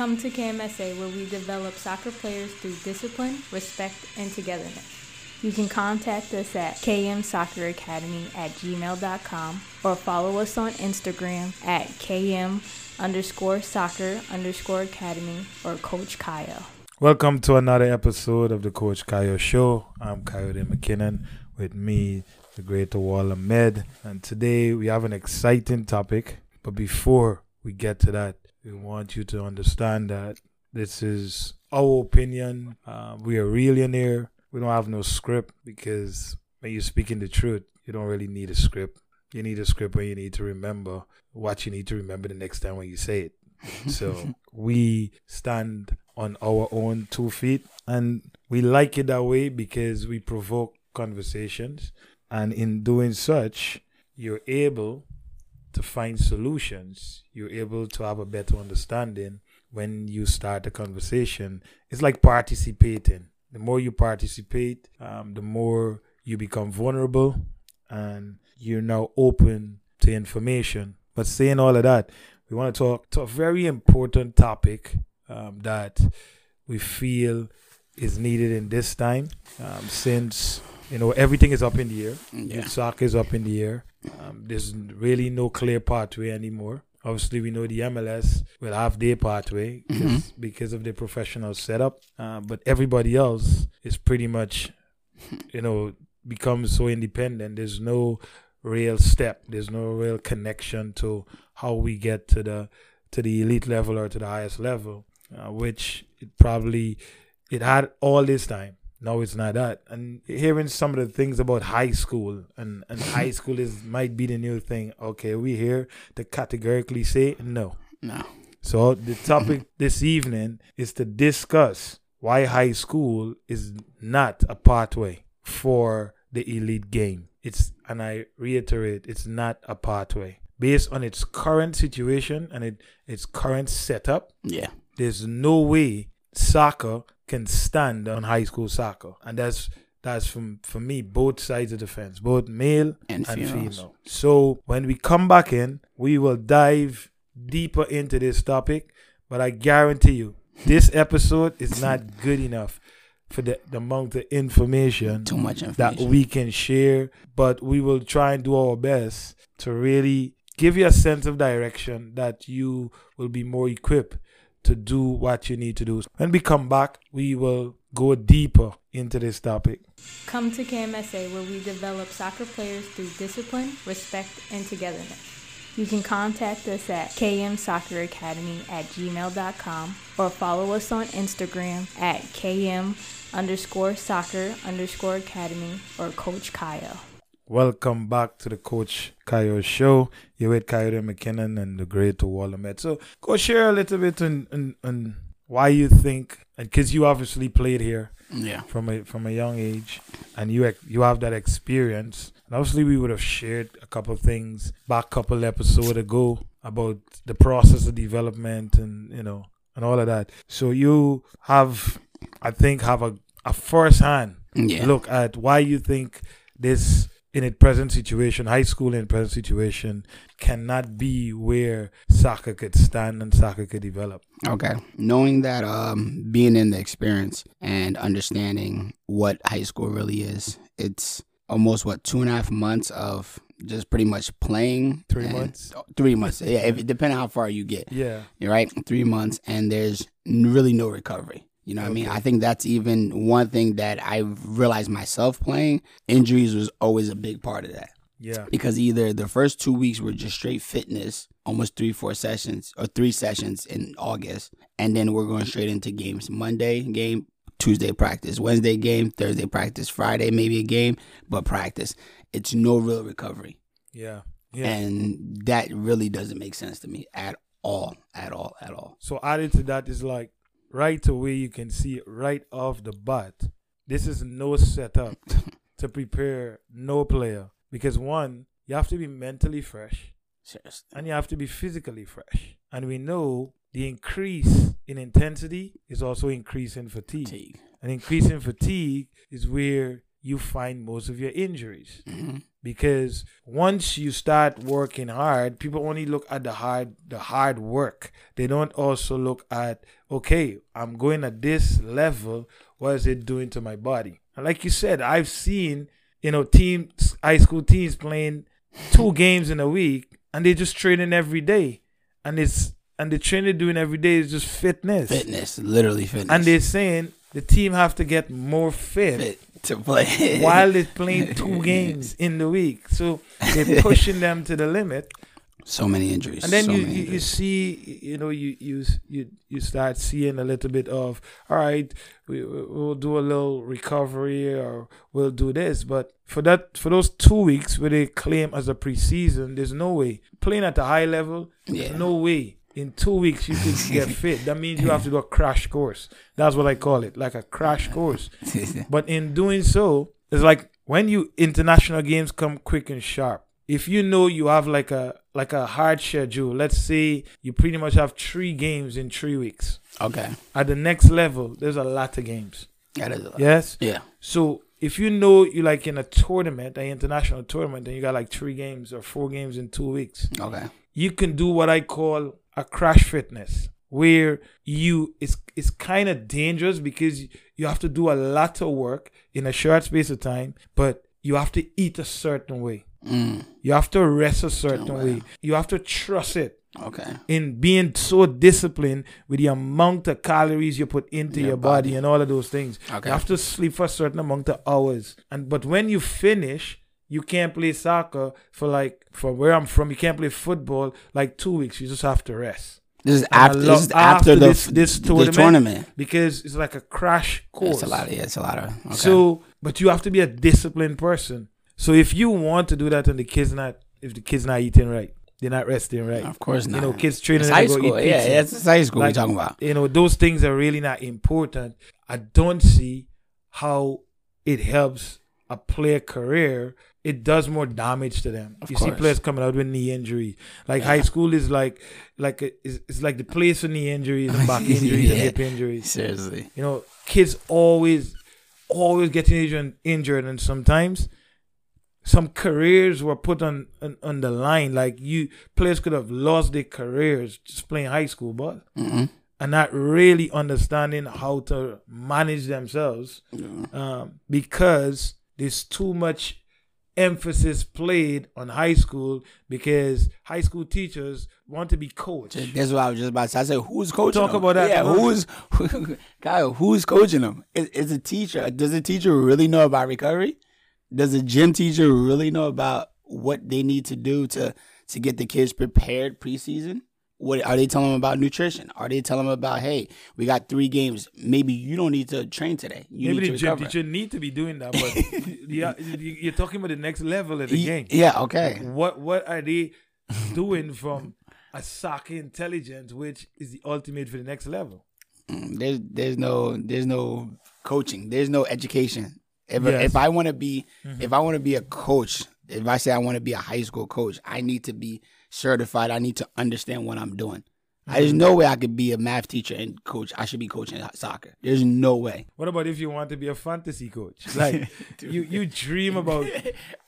Come to KMSA where we develop soccer players through discipline, respect, and togetherness. You can contact us at kmsocceracademy at gmail.com or follow us on Instagram at km underscore soccer underscore academy or Coach Kyle. Welcome to another episode of the Coach Kyle Show. I'm Kayode McKinnon with me, the great Awal Ahmed. And today we have an exciting topic. But before we get to that, we want you to understand that this is our opinion. Uh, we are real in here. We don't have no script because when you're speaking the truth, you don't really need a script. You need a script when you need to remember what you need to remember the next time when you say it. so we stand on our own two feet and we like it that way because we provoke conversations and in doing such you're able to find solutions you're able to have a better understanding when you start a conversation. It's like participating. The more you participate um, the more you become vulnerable and you're now open to information. But saying all of that we want to talk to a very important topic um, that we feel is needed in this time um, since you know everything is up in the air. Yeah. soccer is up in the air um, there's really no clear pathway anymore. Obviously we know the mls will have their pathway Mhm. because of their professional setup. Uh, but everybody else is pretty much you know becomes so independent. There's no real step. There's no real connection to how we get to the to the elite level or to the highest level uh, which it probably it had all this time no it's not that and hearing some of the things about high school and and high school is might be the new thing okay we here to categorically say no No. so the topic this evening is to discuss why high school is not a pathway for the elite game. It's and I reiterate, it's not a pathway. Based on its current situation and it, its current setup, Yeah. there's no way soccer can stand on high school soccer. And that's that's from for me both sides of the fence, both male And and female. So when we come back in, we will dive deeper into this topic. But I guarantee you, this episode is not good enough for the, the amount of information Too much that we can share. But we will try and do our best to really give you a sense of direction that you will be more equipped to do what you need to do. When we come back, we will go deeper into this topic. Come to KMSA where we develop soccer players through discipline, respect, and togetherness. You can contact us at kmsocceracademy at gmail.com or follow us on Instagram at km underscore soccer underscore academy or Coach Kyle. Welcome back to the Coach Kayo Show. You're with Kayode McKinnon and the great Awal Ahmed. So, go share a little bit on, on, on why you think, and because you obviously played here Yeah. from a from a young age, and you you have that experience. And obviously, we would have shared a couple of things back a couple episode ago about the process of development and you know and all of that. So you have, I think, have a a first hand Yeah. look at why you think this in its present situation, high school in present situation, cannot be where soccer could stand and soccer could develop. Okay. Knowing that, um, being in the experience and understanding what high school really is, it's almost what two and a half months of just pretty much playing. Three months? Three months. Yeah. If, depending on how far you get. Yeah, You're right. Three months, and there's really no recovery. You know what I mean? I think that's even one thing that I've realized myself playing. Injuries was always a big part of that yeah, because either the first two weeks were just straight fitness, almost three, four sessions or three sessions in August, and then we're going straight into games. Monday game, Tuesday practice, Wednesday game, Thursday practice, Friday maybe a game, but practice. It's no real recovery, yeah, yeah. and that really doesn't make sense to me at all, at all, at all. So added to that is like right away you can see right off the bat. This is no setup to prepare no player because one, you have to be mentally fresh Seriously. and you have to be physically fresh. And we know the increase in intensity is also increase in fatigue. Fatigue. And increase in fatigue is where you find most of your injuries. hmm because once you start working hard, people only look at the hard the hard work. They don't also look at okay, I'm going at this level. What is it doing to my body? And like you said, I've seen you know teams, high school teams playing two games in a week, and they just training every day, and it's and the training doing every day is just fitness. Fitness, literally fitness. And they're saying the team have to get more fit, fit to play while they're playing two games in the week. So they're pushing them to the limit. So many injuries. And then so you, you, you see, you know, you you you you start seeing a little bit of, all right, we we'll do a little recovery or we'll do this, but for that for those two weeks where they claim as a preseason, there's no way playing at a high level. There's Yeah. no way in two weeks you could get fit. That means you have to do a crash course. That's what I call it, like a crash course. But in doing so, it's like when you international games come quick and sharp. If you know you have like a like a hard schedule, let's say you pretty much have three games in three weeks. okay. At the next level, there's a lot of games. That is a lot. Yes. Yeah. So if you know you're like in a tournament, an international tournament, and you got like three games or four games in two weeks, Okay. You can do what I call a crash fitness, where you it's it's kind of dangerous because you have to do a lot of work in a short space of time, but you have to eat a certain way. Mm. You have to rest a certain Oh, wow. way. You have to trust it Okay. in being so disciplined with the amount of calories you put into Your your body, body. and all of those things. Okay. You have to sleep for a certain amount of hours. And but when you finish, you can't play soccer for like from where I'm from, you can't play football like two weeks. You just have to rest. This is And after. love- This is after, the this, this tournament, tournament. because it's like a crash course. It's a lot. Of, yeah, it's a lot of. Okay. So, but you have to be a disciplined person. So if you want to do that, and the kids not, if the kids not eating right, they're not resting right. of course not. You know, kids training It's high go school. Yeah, yeah, it's high school Like- we're talking about. you know those things are really not important i don't see how it helps a player career it does more damage to them. Of you see players coming out with knee injury. Like Yeah. high school is like like a, it's, it's like the place for knee injuries and back injuries and hip injuries Seriously. you know kids always always getting injured, injured and sometimes some careers were put on, on on the line. Like you players could have lost their careers just playing high school ball hmm and not really understanding how to manage themselves um, because there's too much emphasis played on high school because high school teachers want to be coached. That's what I was just about to say. I said, who's coaching Talk them? about that. Yeah, who's Kyle? Who's coaching them? Is, is a teacher? Does a teacher really know about recovery? Does a gym teacher really know about what they need to do to to get the kids prepared preseason? What are they telling them about nutrition? Are they telling them about hey, we got three games. Maybe you don't need to train today. You Maybe need the to gym teacher need to be doing that, but yeah, you're talking about the next level of the game. Yeah. Okay. What what are they doing from a soccer intelligence, which is the ultimate for the next level? Mm, There's there's no there's no coaching. There's no education. If Yes. if I want to be Mm-hmm. if I want to be a coach, if I say I want to be a high school coach, I need to be certified. I need to understand what I'm doing. There's no way I could be a math teacher and coach. I should be coaching soccer. There's no way. What about if you want to be a fantasy coach? Like you, you dream about.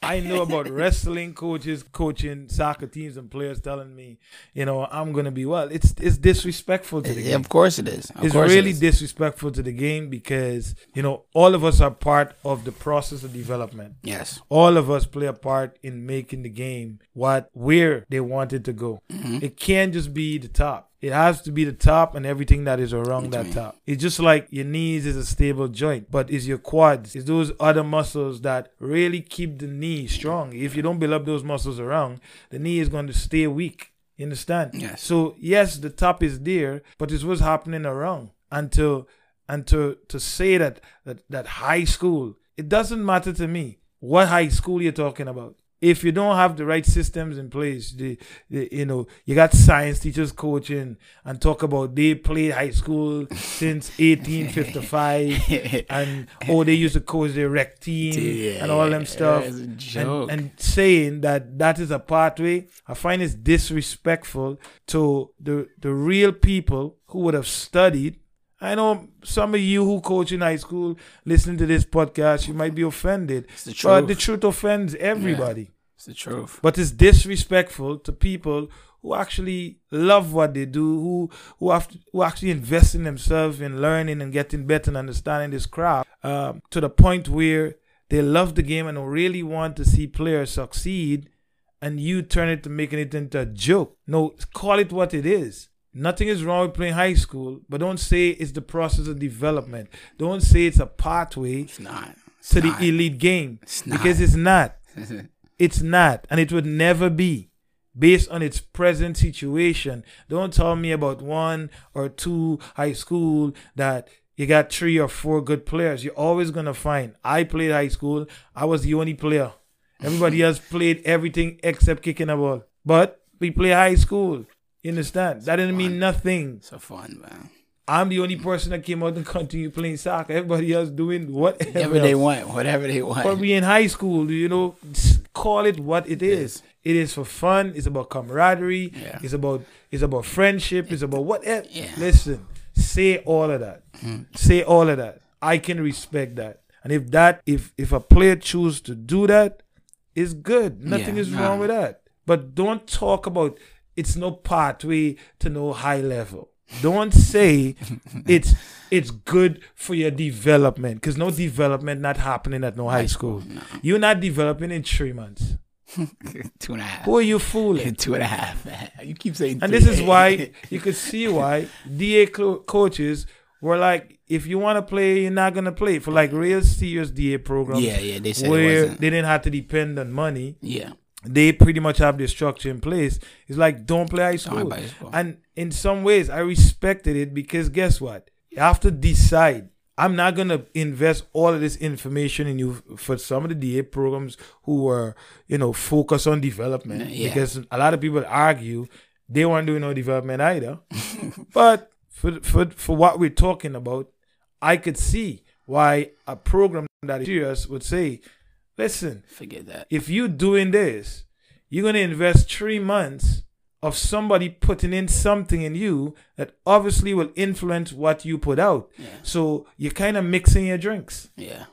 I know about wrestling coaches coaching soccer teams and players telling me, you know, I'm gonna be well. It's it's disrespectful to the Yeah, game. of course it is. Of It's really is. disrespectful to the game because you know all of us are part of the process of development. yes. All of us play a part in making the game what where they want it to go. Mm-hmm. It can't just be the top. It has to be the top and everything that is around that top. It's just like your knees is a stable joint, but it's your quads, it's those other muscles that really keep the knee strong. If you don't build up those muscles around, the knee is going to stay weak. You understand? Yes. So yes, the top is there, but it's what's happening around. And to and to to say that that that high school, it doesn't matter to me what high school you're talking about. If you don't have the right systems in place, the, the you know you got science teachers coaching and talk about they played high school since 1855 and oh they used to coach the rec team and all them stuff. and, and saying that that is a pathway, I find it's disrespectful to the the real people who would have studied I know some of you who coach in high school listening to this podcast, you might be offended. It's the truth. But the truth offends everybody. it's the truth. But it's disrespectful to people who actually love what they do, who who have who actually invest in themselves in learning and getting better and understanding this craft um, to the point where they love the game and really want to see players succeed, and you turn it to making it into a joke. No, call it what it is. Nothing is wrong with playing high school, but don't say it's the process of development. Don't say it's a pathway It's not. It's to not. the elite game It's because it's not. It's not, and it would never be based on its present situation. Don't tell me about one or two high school that you got three or four good players. You're always gonna find. I played high school. I was the only player. Everybody else played everything except kicking a ball. But we play high school. You understand? That didn't mean nothing. so fun, man. I'm the only person that came out and continued playing soccer. Everybody else doing whatever. Whatever they want, whatever they want. But we in high school, you know, call it what it is. It is for fun. It's about camaraderie. Yeah. It's about it's about friendship. It's about whatever. Yeah. Listen, say all of that. Hmm. Say all of that. I can respect that. And if that if if a player choose to do that, it's good. Nothing Yeah, is nah. wrong with that. But don't talk about it's no pathway to no high level. Don't say it's it's good for your development because no development not happening at no high, school. You're not developing in three months. two and a half. Who are you fooling? Two and a half. You keep saying. And this is why you could see why DA coaches were like, if you want to play, you're not gonna play for like real serious DA programs. Yeah, yeah. They said it where they didn't have to depend on money. yeah. They pretty much have the structure in place. It's like don't play high school. play high school. And in some ways, I respected it because guess what? You have to decide. I'm not gonna invest all of this information in you for some of the DA programs who were, you know, focused on development. Yeah. Because a lot of people argue they weren't doing no development either. but for for for what we're talking about, I could see why a program that is serious would say, listen, Forget that. if you're doing this, you're going to invest three months of somebody putting in something in you that obviously will influence what you put out. Yeah. So you're kind of mixing your drinks. Yeah.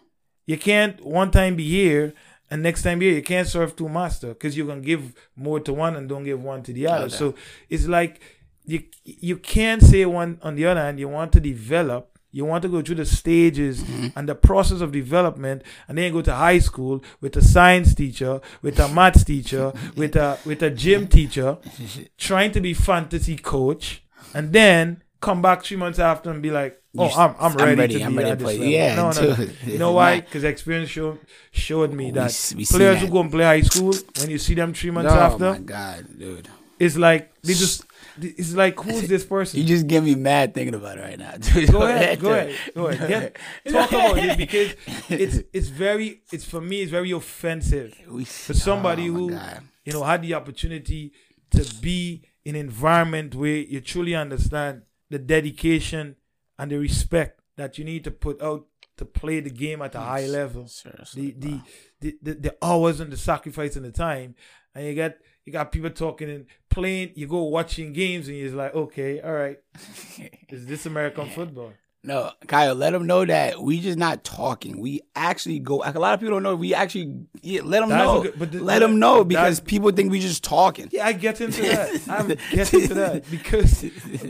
You can't one time be here and next time be here. You can't serve two master because you're gonna give more to one and don't give one to the other. Okay. So it's like you you can't say one on the other hand. You want to develop. You want to go through the stages mm-hmm. and the process of development, and then go to high school with a science teacher, with a maths teacher, with a with a gym teacher, trying to be fantasy coach, and then come back three months after and be like, "Oh, I'm I'm I'm ready, ready, to I'm be ready at this play." level." Yeah, no, no, no. You know why? Because experience showed showed me that we players who go and play high school, when you see them three months oh after, my god, dude. It's like they just it's like who's this person? You just get me mad thinking about it right now. Dude. go ahead, go ahead, go ahead. Get, talk about it because it's it's very it's for me it's very offensive for somebody oh who God. you know had the opportunity to be in an environment where you truly understand the dedication and the respect that you need to put out to play the game at a high level. Seriously, The the, the the hours and the sacrifice and the time, and you got you got people talking and playing. You go watching games and you're like, okay, all right, is this American football? No, Kyle, let them know that we just not talking. We actually go. Like a lot of people don't know. We actually yeah, let them That's know. but the- let them know because people think we just talking. Yeah, I get into that. I'm getting to that because,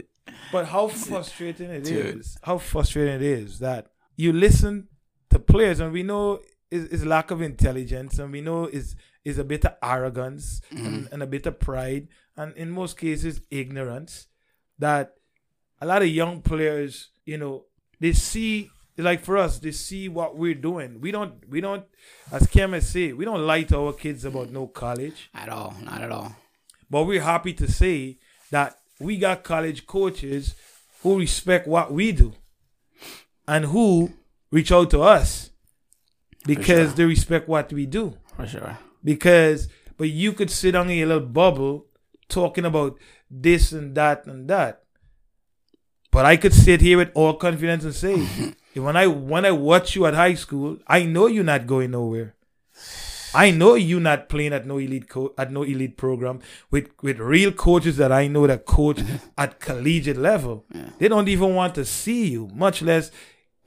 but how frustrating it is! Dude. How frustrating it is that you listen to players, and we know is, is lack of intelligence, and we know is is a bit of arrogance and, mm-hmm. and a bit of pride, and in most cases ignorance. That a lot of young players, you know, they see like for us, they see what we're doing. We don't, we don't, as Kemet say, we don't lie to our kids about no college. At all, not at all. But we're happy to say that we got college coaches who respect what we do and who reach out to us because sure. they respect what we do. For sure. Because, but you could sit on your little bubble talking about this and that and that. But I could sit here with all confidence and say, when I when I watch you at high school, I know you're not going nowhere. I know you're not playing at no elite co- at no elite program with with real coaches that I know that coach at collegiate level. They don't even want to see you, much less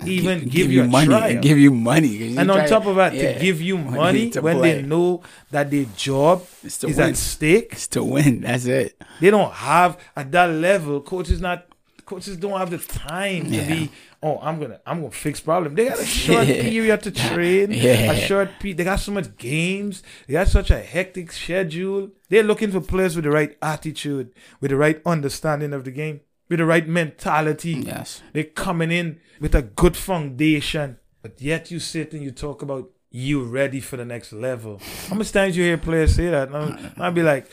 even give, you, a money trial. and give you money, and on top of that, yeah, to give you money money when play. they know that their job is win. at stake. It's to win. That's it. They don't have at that level. Coaches not coaches don't have the time to be. Oh, I'm gonna I'm gonna fix problem. They got a short period to train. Yeah. A short pe- They got so much games. They got such a hectic schedule. They're looking for players with the right attitude, with the right understanding of the game, with the right mentality. Yes. They're coming in with a good foundation, but yet you sit and you talk about you ready for the next level. How much times you hear players say that? And I'll, be like,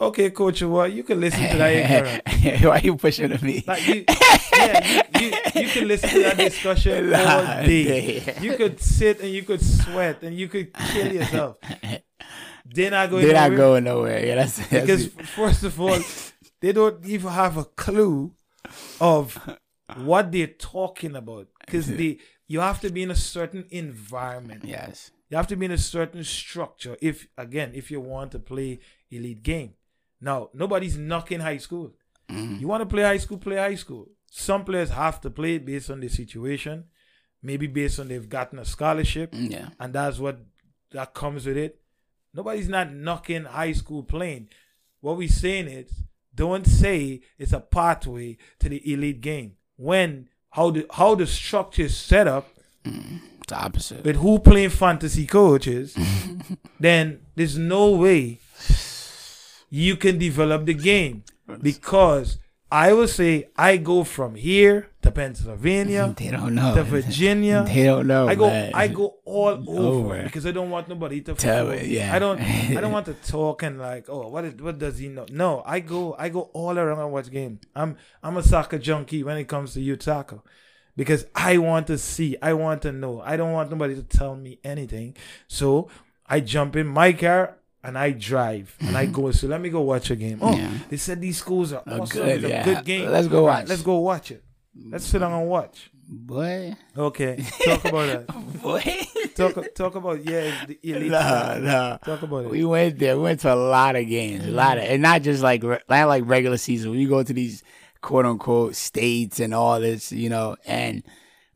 okay, coach, what you can listen to that ignorant. Why you pushing to me? Like you, yeah, you, you, you can listen to that discussion all day. day. You could sit and you could sweat and you could kill yourself. They're not going They're not nowhere. going nowhere. Yeah, that's, that's because first of all, they don't even have a clue of what they're talking about. Because they, you have to be in a certain environment. yes. You have to be in a certain structure. If again, if you want to play elite game, now nobody's knocking high school. Mm-hmm. You want to play high school, play high school. Some players have to play based on the situation, maybe based on they've gotten a scholarship, Yeah. and that's what that comes with it. Nobody's not knocking high school playing. What we're saying is, don't say it's a pathway to the elite game when how the how the structure is set up mm, It's the opposite. with who playing fantasy coaches, then there's no way you can develop the game. Because I will say I go from here to Pennsylvania They don't know. to Virginia. They don't know. I go man. I go all over, Over. because I don't want nobody to Tell it, me. yeah. I don't I don't want to talk and like oh what is, what does he know? No, I go I go all around and watch game. I'm I'm a soccer junkie when it comes to youth soccer. Because I want to see, I want to know. I don't want nobody to tell me anything. So I jump in my car and I drive and I go. So let me go watch a game. Oh, Yeah. they said these schools are Oh, awesome. good, It's a yeah. good game. Let's go right, watch. let's go watch it. Let's sit down and watch. Boy. Okay, talk about that. Boy. Talk talk about yeah the elite. nah, nah. Talk about it. We went there. We went to a lot of games, a lot of, and not just like not like regular season. You go to these quote unquote states and all this, you know, and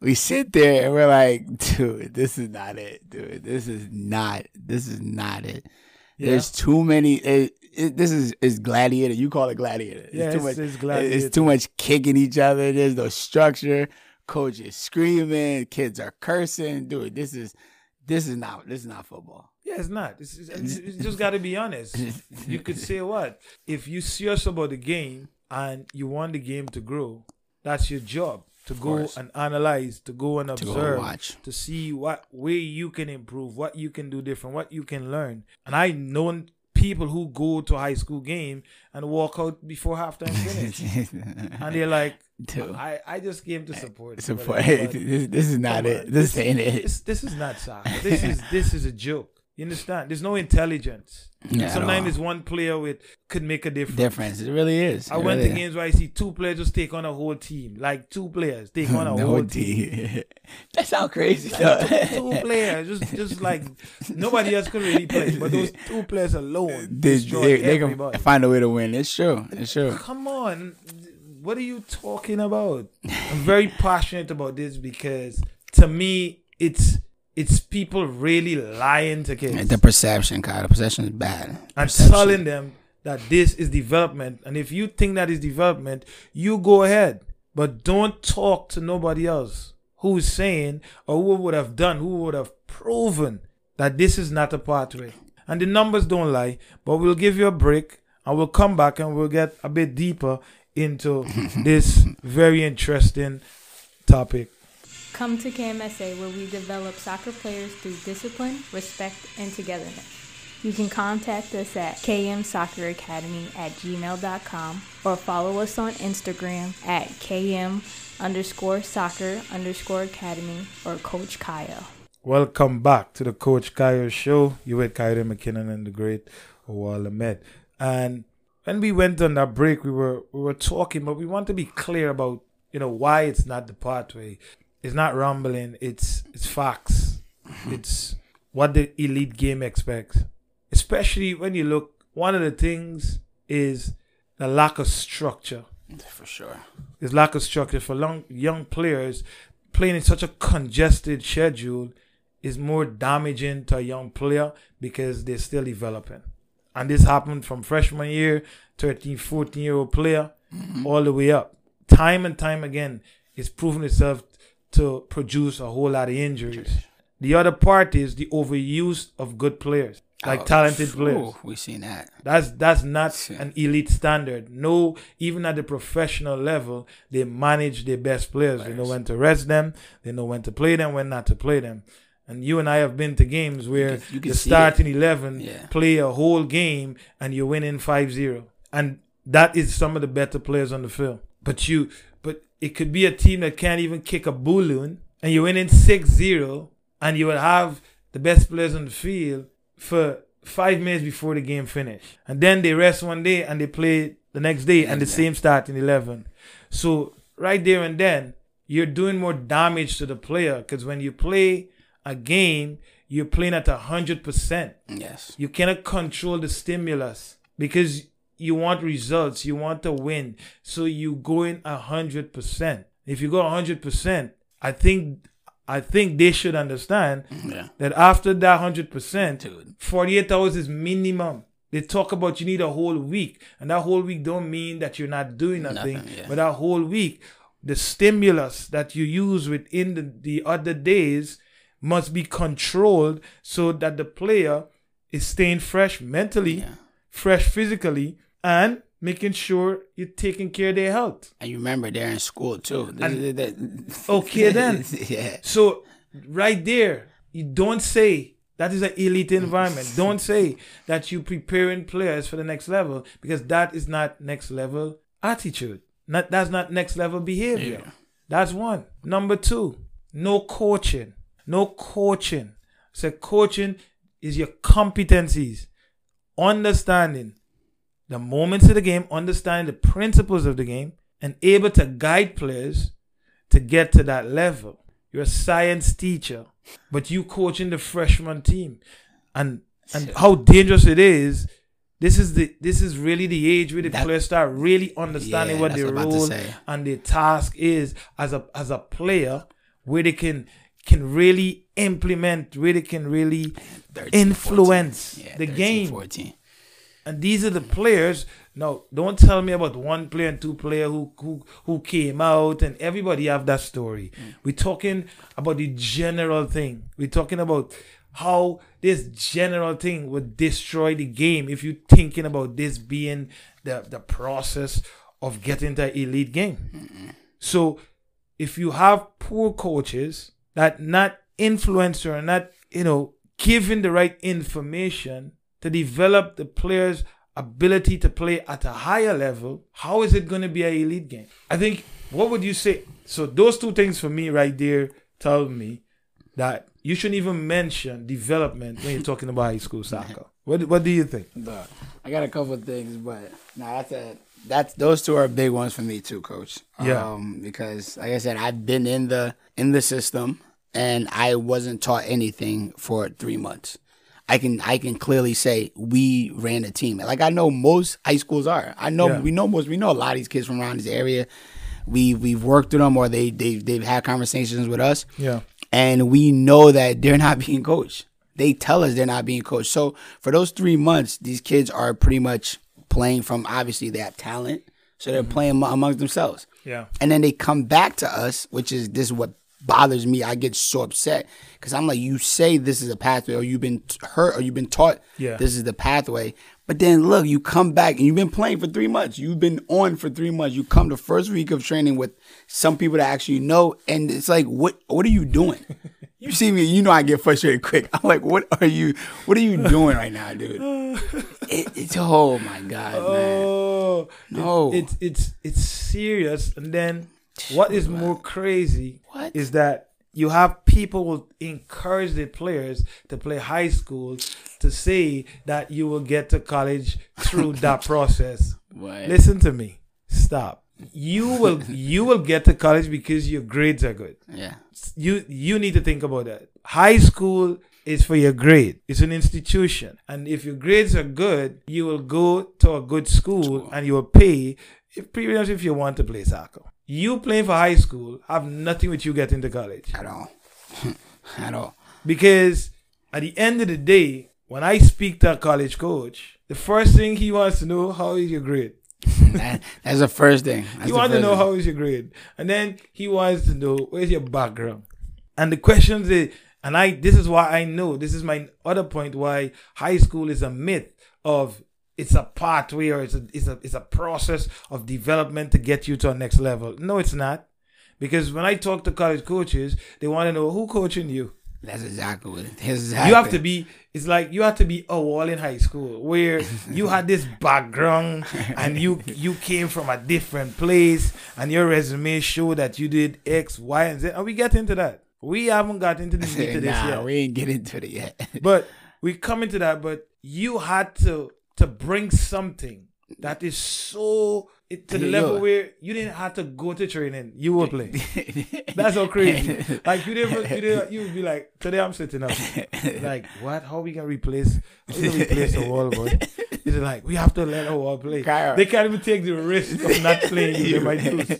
we sit there and we're like, dude, this is not it, dude. This is not. This is not it. There's too many. It, it, this is is gladiator. You call it gladiator. It's Yeah, too it's- much. it's eh, gladiator. It's too much kicking each other. There's no structure. Coach is screaming. Kids are cursing. Dude, this is this is not this is not football. Yeah, it's not. It's, it's, it's- just got to be honest. You could say what if you serious about the game and you want the game to grow. That's your job to go course. and analyze, to go and To observe, watch. to see what way you can improve, what you can do different, what you can learn. And I know people who go to a high school game and walk out before halftime finish, and they're like, Dude. I, I just came to support. But- this, this is not it. on, This ain't it. This, this is not soccer. This is this is a joke. You understand? There's no intelligence. Yeah, Sometimes it's one player with could make a difference. difference. It really is. I It went to is. games where I see two players just take on a whole team, like two players take on a No whole team. That sounds crazy. though. two players, just just like nobody else could really play, but those two players alone They, they, they can find a way to win. It's true. It's true. Come on, what are you talking about? I'm very passionate about this because to me, it's it's people really lying to kids The perception, Kyle. The perception is bad. and Perception. telling them that this is development. And if you think that is development, you go ahead, but don't talk to nobody else who's saying or who would have done, who would have proven that this is not a pathway. And the numbers don't lie, but we'll give you a break and we'll come back and we'll get a bit deeper into this very interesting topic. Come to KMSA where we develop soccer players through discipline, respect, and togetherness. You can contact us at kmsocceracademy at gmail.com or follow us on Instagram at km underscore soccer underscore academy or Coach Kyle. Welcome back to the Coach Kyle Show. You with Kayode McKinnon and the great Awal Ahmed. And when we went on that break, we were we were talking, but we want to be clear about you know why it's not the pathway. It's not rumbling. It's it's facts. Mm-hmm. It's what the elite game expects. Especially when you look, one of the things is the lack of structure. For sure. There's lack of structure for long, young players playing in such a congested schedule is more damaging to a young player because they're still developing. And this happened from freshman year, 13, 14 year old player, mm-hmm. all the way up. Time and time again, it's proven itself to produce a whole lot of injuries. The other part is the overuse of good players, like Oh, talented phew, players. We've seen that. That's that's not an elite standard. No, even at the professional level, they manage their best players. They know when to rest them. They know when to play them, when not to play them. And you and I have been to games where can- you can the starting eleven Yeah. play a whole game and you're winning 5-0. and that is some of the better players on the field. But you, it could be a team that can't even kick a balloon, and you're winning 6-0, and you will have the best players on the field for five minutes before the game finish. And then they rest one day and they play the next day and the same starting 11. So right there and then, you're doing more damage to the player because when you play a game, you're playing at 100%. Yes. You cannot control the stimulus because you want results, you want to win. So you go in a 100%. If you go a 100%, I think I think they should understand Yeah. that after that 100%, 48 hours is minimum. They talk about you need a whole week, and that whole week don't mean that you're not doing nothing. Nothing, yeah. But that whole week, the stimulus that you use within the, the other days must be controlled so that the player is staying fresh mentally, Yeah. fresh physically, and making sure you're taking care of their health. And you remember they're in school too. Okay, then. yeah. So right there, you don't say that is an elite environment. don't say that you're preparing players for the next level because that is not next level attitude. Not that's not next level behavior. Yeah. That's one. Number two, no coaching. No coaching. So coaching is your competencies, understanding the moments of the game, understand the principles of the game, and able to guide players to get to that level. You're a science teacher, but you coaching the freshman team. And and how dangerous it is. This is the this is really the age where the That- players start really understanding Yeah, what their what I was about role and their task is as a as a player, where they can can really implement, where they can really 13, influence Yeah, the 13, game. 14. And these are the players. Now, don't tell me about one player and two player who who who came out and everybody have that story. Mm. We're talking about the general thing. We're talking about how this general thing would destroy the game if you're thinking about this being the the process of getting to elite game. So if you have poor coaches that not influence or not, you know, giving the right information to develop the players' ability to play at a higher level, how is it going to be an elite game? I think, what would you say? So, those two things for me right there tell me that you shouldn't even mention development when you're talking about high school soccer. What, what do you think? I got a couple of things, but nah, that's a that's those two are big ones for me too, coach. Yeah. Um, because like I said, I've been in the in the system and I wasn't taught anything for three months. I can I can clearly say we ran a team. Like I know most high schools are. I know Yeah. we know most we know a lot of these kids from around this area. We we've worked with them or they they they've had conversations with us Yeah. and we know that they're not being coached. They tell us they're not being coached. So for those three months, these kids are pretty much playing from obviously they have talent, so they're mm-hmm. playing amo- amongst themselves. Yeah. And then they come back to us, which is this is what bothers me. I get so upset because I'm like, you say this is a pathway, or you've been hurt, or you've been taught Yeah. this is the pathway. But then look, you come back and you've been playing for three months. You've been on for three months. You come the first week of training with some people that actually know, and it's like, what what are you doing? You see me, you know I get frustrated quick. I'm like, what are you what are you doing right now, dude? It, it's oh my god, man. Oh No. it- it's it's it's serious. And then what is more crazy What? is that you have people will encourage their players to play high school to say that you will get to college through that process. What? Listen to me. Stop. You will you will get to college because your grades are good Yeah. you you need to think about that. High school is for your grade. It's an institution. And if your grades are good, you will go to a good school and you will pay if pretty much if you want to play soccer. You playing for high school have nothing with you getting to college. At all. At all. Because at the end of the day, when I speak to a college coach, the first thing he wants to know how is your grade. That- that's the first thing. That's he wants to know thing. how is your grade, and then he wants to know where's your background. And the questions is, and I this is why I know this is my other point why high school is a myth of it's a pathway or it's a it's a it's a process of development to get you to a next level. No, it's not. Because when I talk to college coaches, they want to know who coaching you. That's exactly what it is. Exactly. You have to be. It's like you have to be a wall in high school where you had this background and you you came from a different place and your resume showed that you did X, Y, and Z. And we get into that. We haven't got into the meat of this nah, yet. we ain't get into it yet. But we come into that. But you had to to bring something that is so it, to the Yeah, level yo. where you didn't have to go to training. You will play. That's so crazy. Like you didn't, you didn't, you would be like, today I'm sitting up. Like what? How we gonna replace? How we gonna replace the Awal, boy? It's like we have to let our Awal play. Kyra. They can't even take the risk of not playing you. They might lose.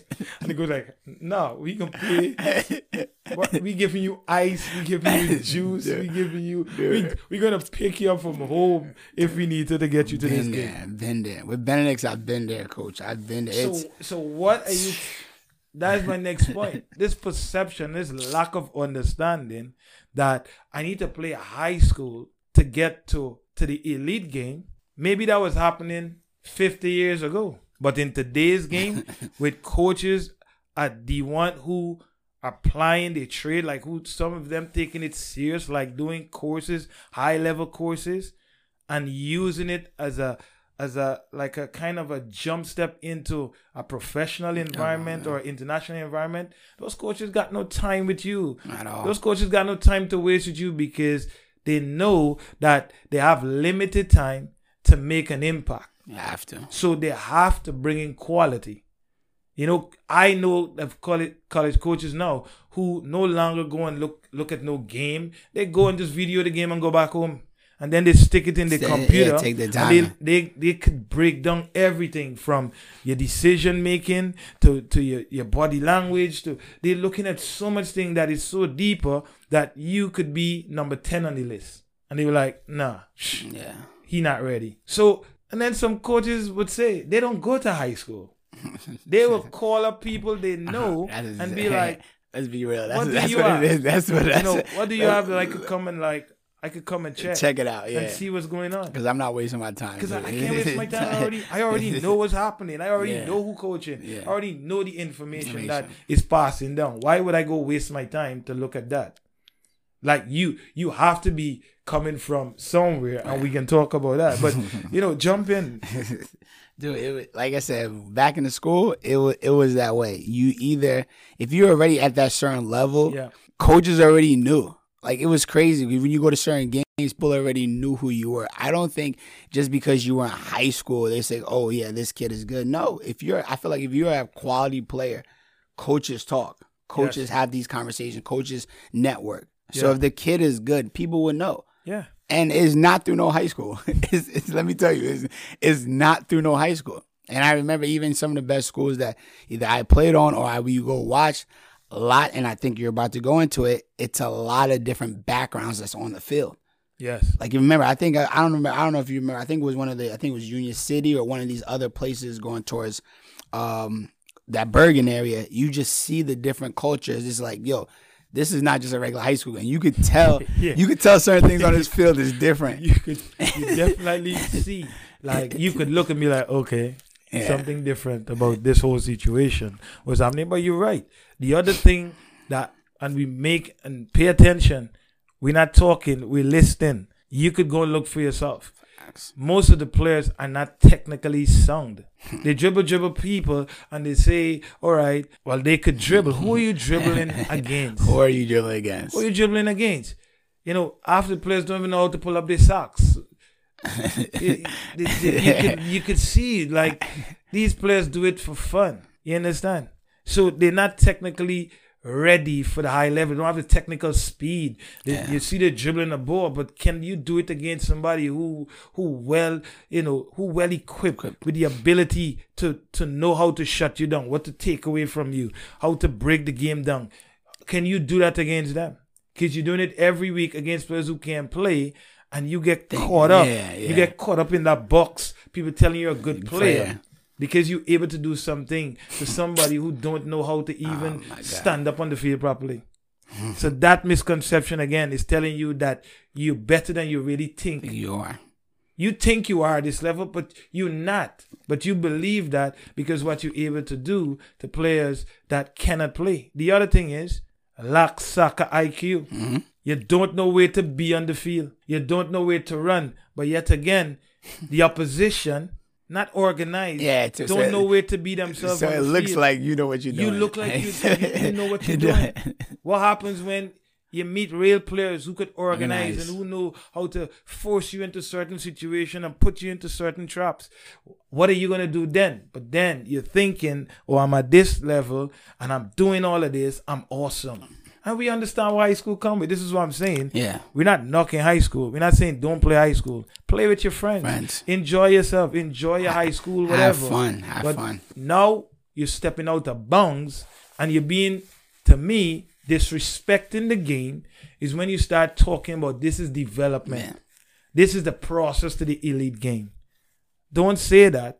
And it goes like, no, we can play. What, we giving you ice. We giving you juice. We giving you. We we gonna pick you up from home if we need to to get you to this been game. been there. With Benedict's, I've been there, coach. I've been. It's So, so what are you? That's my next point. This perception, this lack of understanding that I need to play high school to get to to the elite game. Maybe that was happening 50 years ago, but in today's game, with coaches at D1 who applying the trade, like who some of them taking it serious, like doing courses, high level courses, and using it as a as a like a kind of a jump step into a professional oh, environment or international environment those coaches got no time with you At all. those coaches got no time to waste with you because they know that they have limited time to make an impact you have to. so they have to bring in quality. You know, I know of college college coaches now who no longer go and look look at no game. They go and just video the game and go back home. And then they stick it in the Stay- yeah, computer. take the and. They, they they could break down everything from your decision making to, to your, your body language to they're looking at so much thing that is so deeper that you could be number 10 on the list. And they were like, nah, shh, Yeah. he not ready. So and then some coaches would say they don't go to high school. They will call up people they uh-huh. know That is- and be like, let's be real. That's What what, do that's you what have? it is. That's what you that's know, what do you have Like, I could come and like I could come and check, check it out? Yeah. and see what's going on? Because I'm not wasting my time. Because I, I can't waste my time. I already I already know what's happening. I already Yeah. know who coaching. Yeah. I already know the information that is passing down. Why would I go waste my time to look at that? Like you you have to be coming from somewhere and we can talk about that. But you know, jump in. Dude, it was, like I said, back in the school, it was it was that way. You either if you're already at that certain level, Yeah. coaches already knew. Like it was crazy when you go to certain games, people already knew who you were. I don't think just because you were in high school, they say, "Oh yeah, this kid is good." No, if you're, I feel like if you're a quality player, coaches talk, coaches Yes. have these conversations, coaches network. So Yeah. if the kid is good, people would know Yeah. and it's not through no high school. it's, it's, let me tell you, it's, it's not through no high school. And I remember even some of the best schools that either I played on or I would go watch lot. And I think you're about to go into it. It's a lot of different backgrounds that's on the field. Yes. Like you remember, I think I, I don't remember. I don't know if you remember. I think it was one of the. I think it was Union City or one of these other places going towards um, that Bergen area. You just see the different cultures. It's like, yo, this is not just a regular high school, and you could tell. Yeah. You could tell certain things on this field is different. You could you definitely see. Like you could look at me like, okay, Yeah. something different about this whole situation was happening. But you're right. The other thing that and we make and pay attention, we're not talking, we're listening. You could go look for yourself. Most of the players are not technically sound. They dribble, dribble people, and they say, "All right, well, they could dribble. Who are you dribbling against? Who are you dribbling against? Who are you dribbling against? You know, half the players don't even know how to pull up their socks. You, you, you could, you could see like these players do it for fun. You understand? So they're not technically ready for the high level. They don't have the technical speed. They- Yeah. You see the dribbling the ball, but can you do it against somebody who who well you know who well equipped with the ability to to know how to shut you down, what to take away from you, how to break the game down? Can you do that against them? Because you're doing it every week against players who can't play, and you get caught up. yeah, You get caught up in that box. People telling you're a good player player. because you're able to do something to somebody who don't know how to even Oh, stand up on the field properly. so that misconception again is telling you that you're better than you really think. You are. You think you are at this level, but you're not. But you believe that because what you're able to do to players that cannot play. The other thing is lack soccer IQ. Mm-hmm. You don't know where to be on the field. You don't know where to run. But yet again, the opposition, not organized, Yeah, don't so- know where to be themselves. So it the looks field. like you know what you're doing. You look like you- you- know what you're doing. What happens when you meet real players who could organize, and who know how to force you into certain situation and put you into certain traps? What are you gonna do then? But then you're thinking, "Oh, I'm at this level and I'm doing all of this. I'm awesome." And we understand why high school come with. This is what I'm saying. Yeah. We're not knocking high school. We're not saying don't play high school. Play with your friends. Friends. Enjoy yourself. Enjoy your high school, whatever. Have fun. Have But fun. now you're stepping out of bounds and you're being, to me, disrespecting the game is when you start talking about this is development. Yeah. This is the process to the elite game. Don't say that.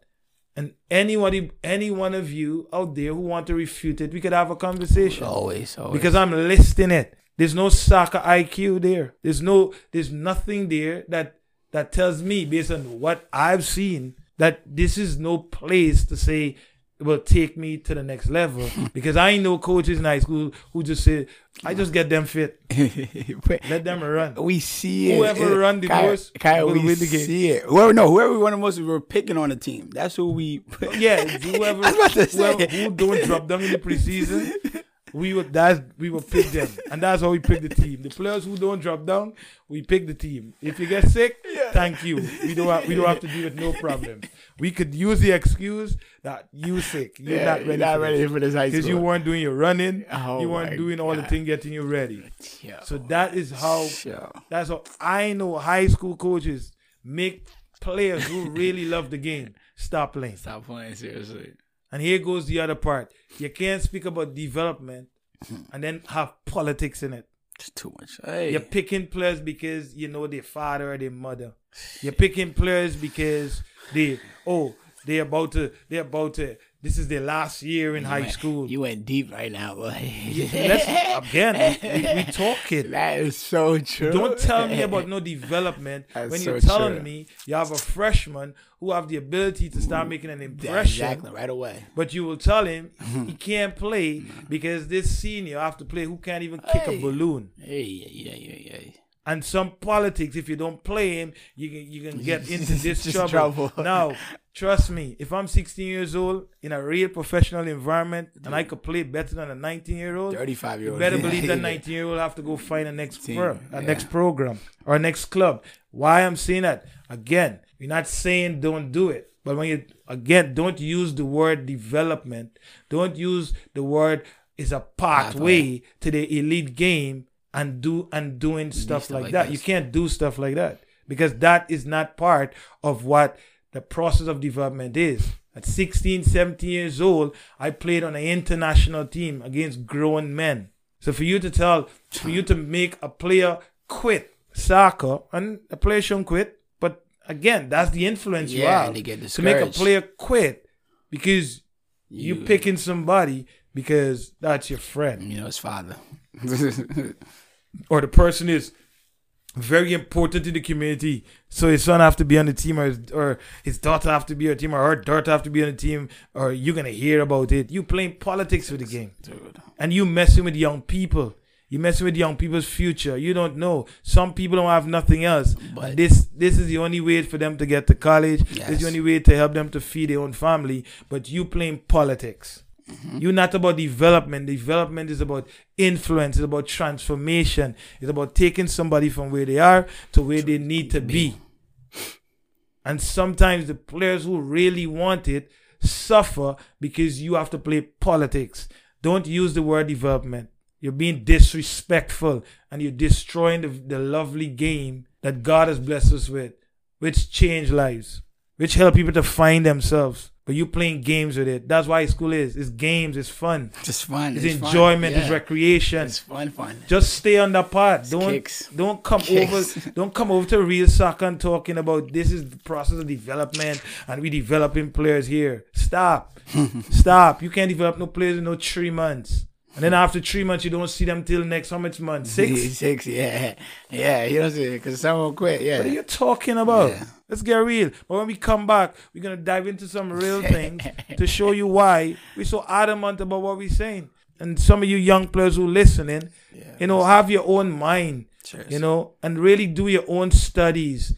And anybody, any one of you out there who want to refute it, we could have a conversation Always, always. because I'm listing it. There's no soccer IQ there. There's no there's nothing there that that tells me based on what I've seen that this is no place to say will take me to the next level because I ain't know coaches in high school who just say I just get them fit. Let them run. we see it. Whoever run the Kyle, most Kyle, will we win the game. see it. Whoever, no, whoever we won the most, we were picking on the team. That's who we. Yeah, whoever, I was about to say. whoever who don't drop them in the preseason, we would that's we would pick them, and that's how we pick the team. The players who don't drop down, we pick the team. If you get sick, thank you. We don't have, we don't have to deal with no problem. We could use the excuse that you sick, you're Yeah, not you're ready, not for ready this. for this high because you weren't doing your running, Oh you weren't doing all the God. thing getting you ready. Yo, So that is how yo. that's how I know high school coaches make players who really love the game stop playing. Stop playing seriously. And here goes the other part. You can't speak about development hmm. and then have politics in it. It's too much. Hey, You're picking players because you know their father or their mother. You're picking players because they oh they're about to they're about to this is their last year in high went- school. You went deep right now, boy. Again we, we talking. That is so true. Don't tell me about no development That's when you're telling true. me you have a freshman who have the ability to start making an impression. exactly right away. But you will tell him mm-hmm. he can't play because this senior have to play who can't even kick a balloon. Hey, yeah, yeah, yeah, yeah. And some politics, if you don't play him, you can you can get into this trouble. trouble. Now, trust me, if I'm 16 years old in a real professional environment and I could play better than a 19 year old, Thirty-five year you old. better believe that 19 year old have to go find a next Team, pro, a yeah. next program or a next club. Why I'm saying that again, we're not saying don't do it, but when you again don't use the word development, don't use the word is a pathway to the elite game and do and doing stuff, like, like that. this. You can't do stuff like that because that is not part of what the process of development is. At 16, 17 years old, I played on an international team against grown men. So for you to tell, for you to make a player quit soccer, and a player shouldn't quit, but again, that's the influence you Yeah, have they get to make a player quit because you, You- picking somebody because that's your friend You know his father. or the person is very important in the community. So his son have to be on the team, or his, or his daughter have to be on the team, or her daughter have to be on the team, or you're gonna hear about it. You playing politics with the game, Dude. and you messing with young people. You messing with young people's future. You don't know. Some people don't have nothing else. But- this this is the only way for them to get to college. This is the only way to help them to feed their own family. But you playing politics. Mm-hmm. You're not about development. Development is about influence. It's about transformation. It's about taking somebody from where they are to where they need to be. And sometimes the players who really want it suffer because you have to play politics. Don't use the word development. You're being disrespectful and you're destroying the, the lovely game that God has blessed us with, which change lives, which help people to find themselves. But you playing games with it. That's why school is. It's games. It's fun. It's just fun. It's, fun. enjoyment. Yeah. It's recreation. It's fun, fun. Just stay on the part. Don't kicks. don't come Kicks. over. Don't come over to real soccer and talking about this is the process of development and we developing players here. Stop, stop. You can't develop no players in no three months. And then after three months, you don't see them till next how much month? Six. Six, yeah. Yeah, you know what I'm saying? Because someone quit, yeah. What are you talking about? Yeah. Let's get real. But when we come back, we're gonna dive into some real things to show you why we're so adamant about what we're saying. And some of you young players who're listening, Yeah. you know, have your own mind, Cheers. you know, and really do your own studies.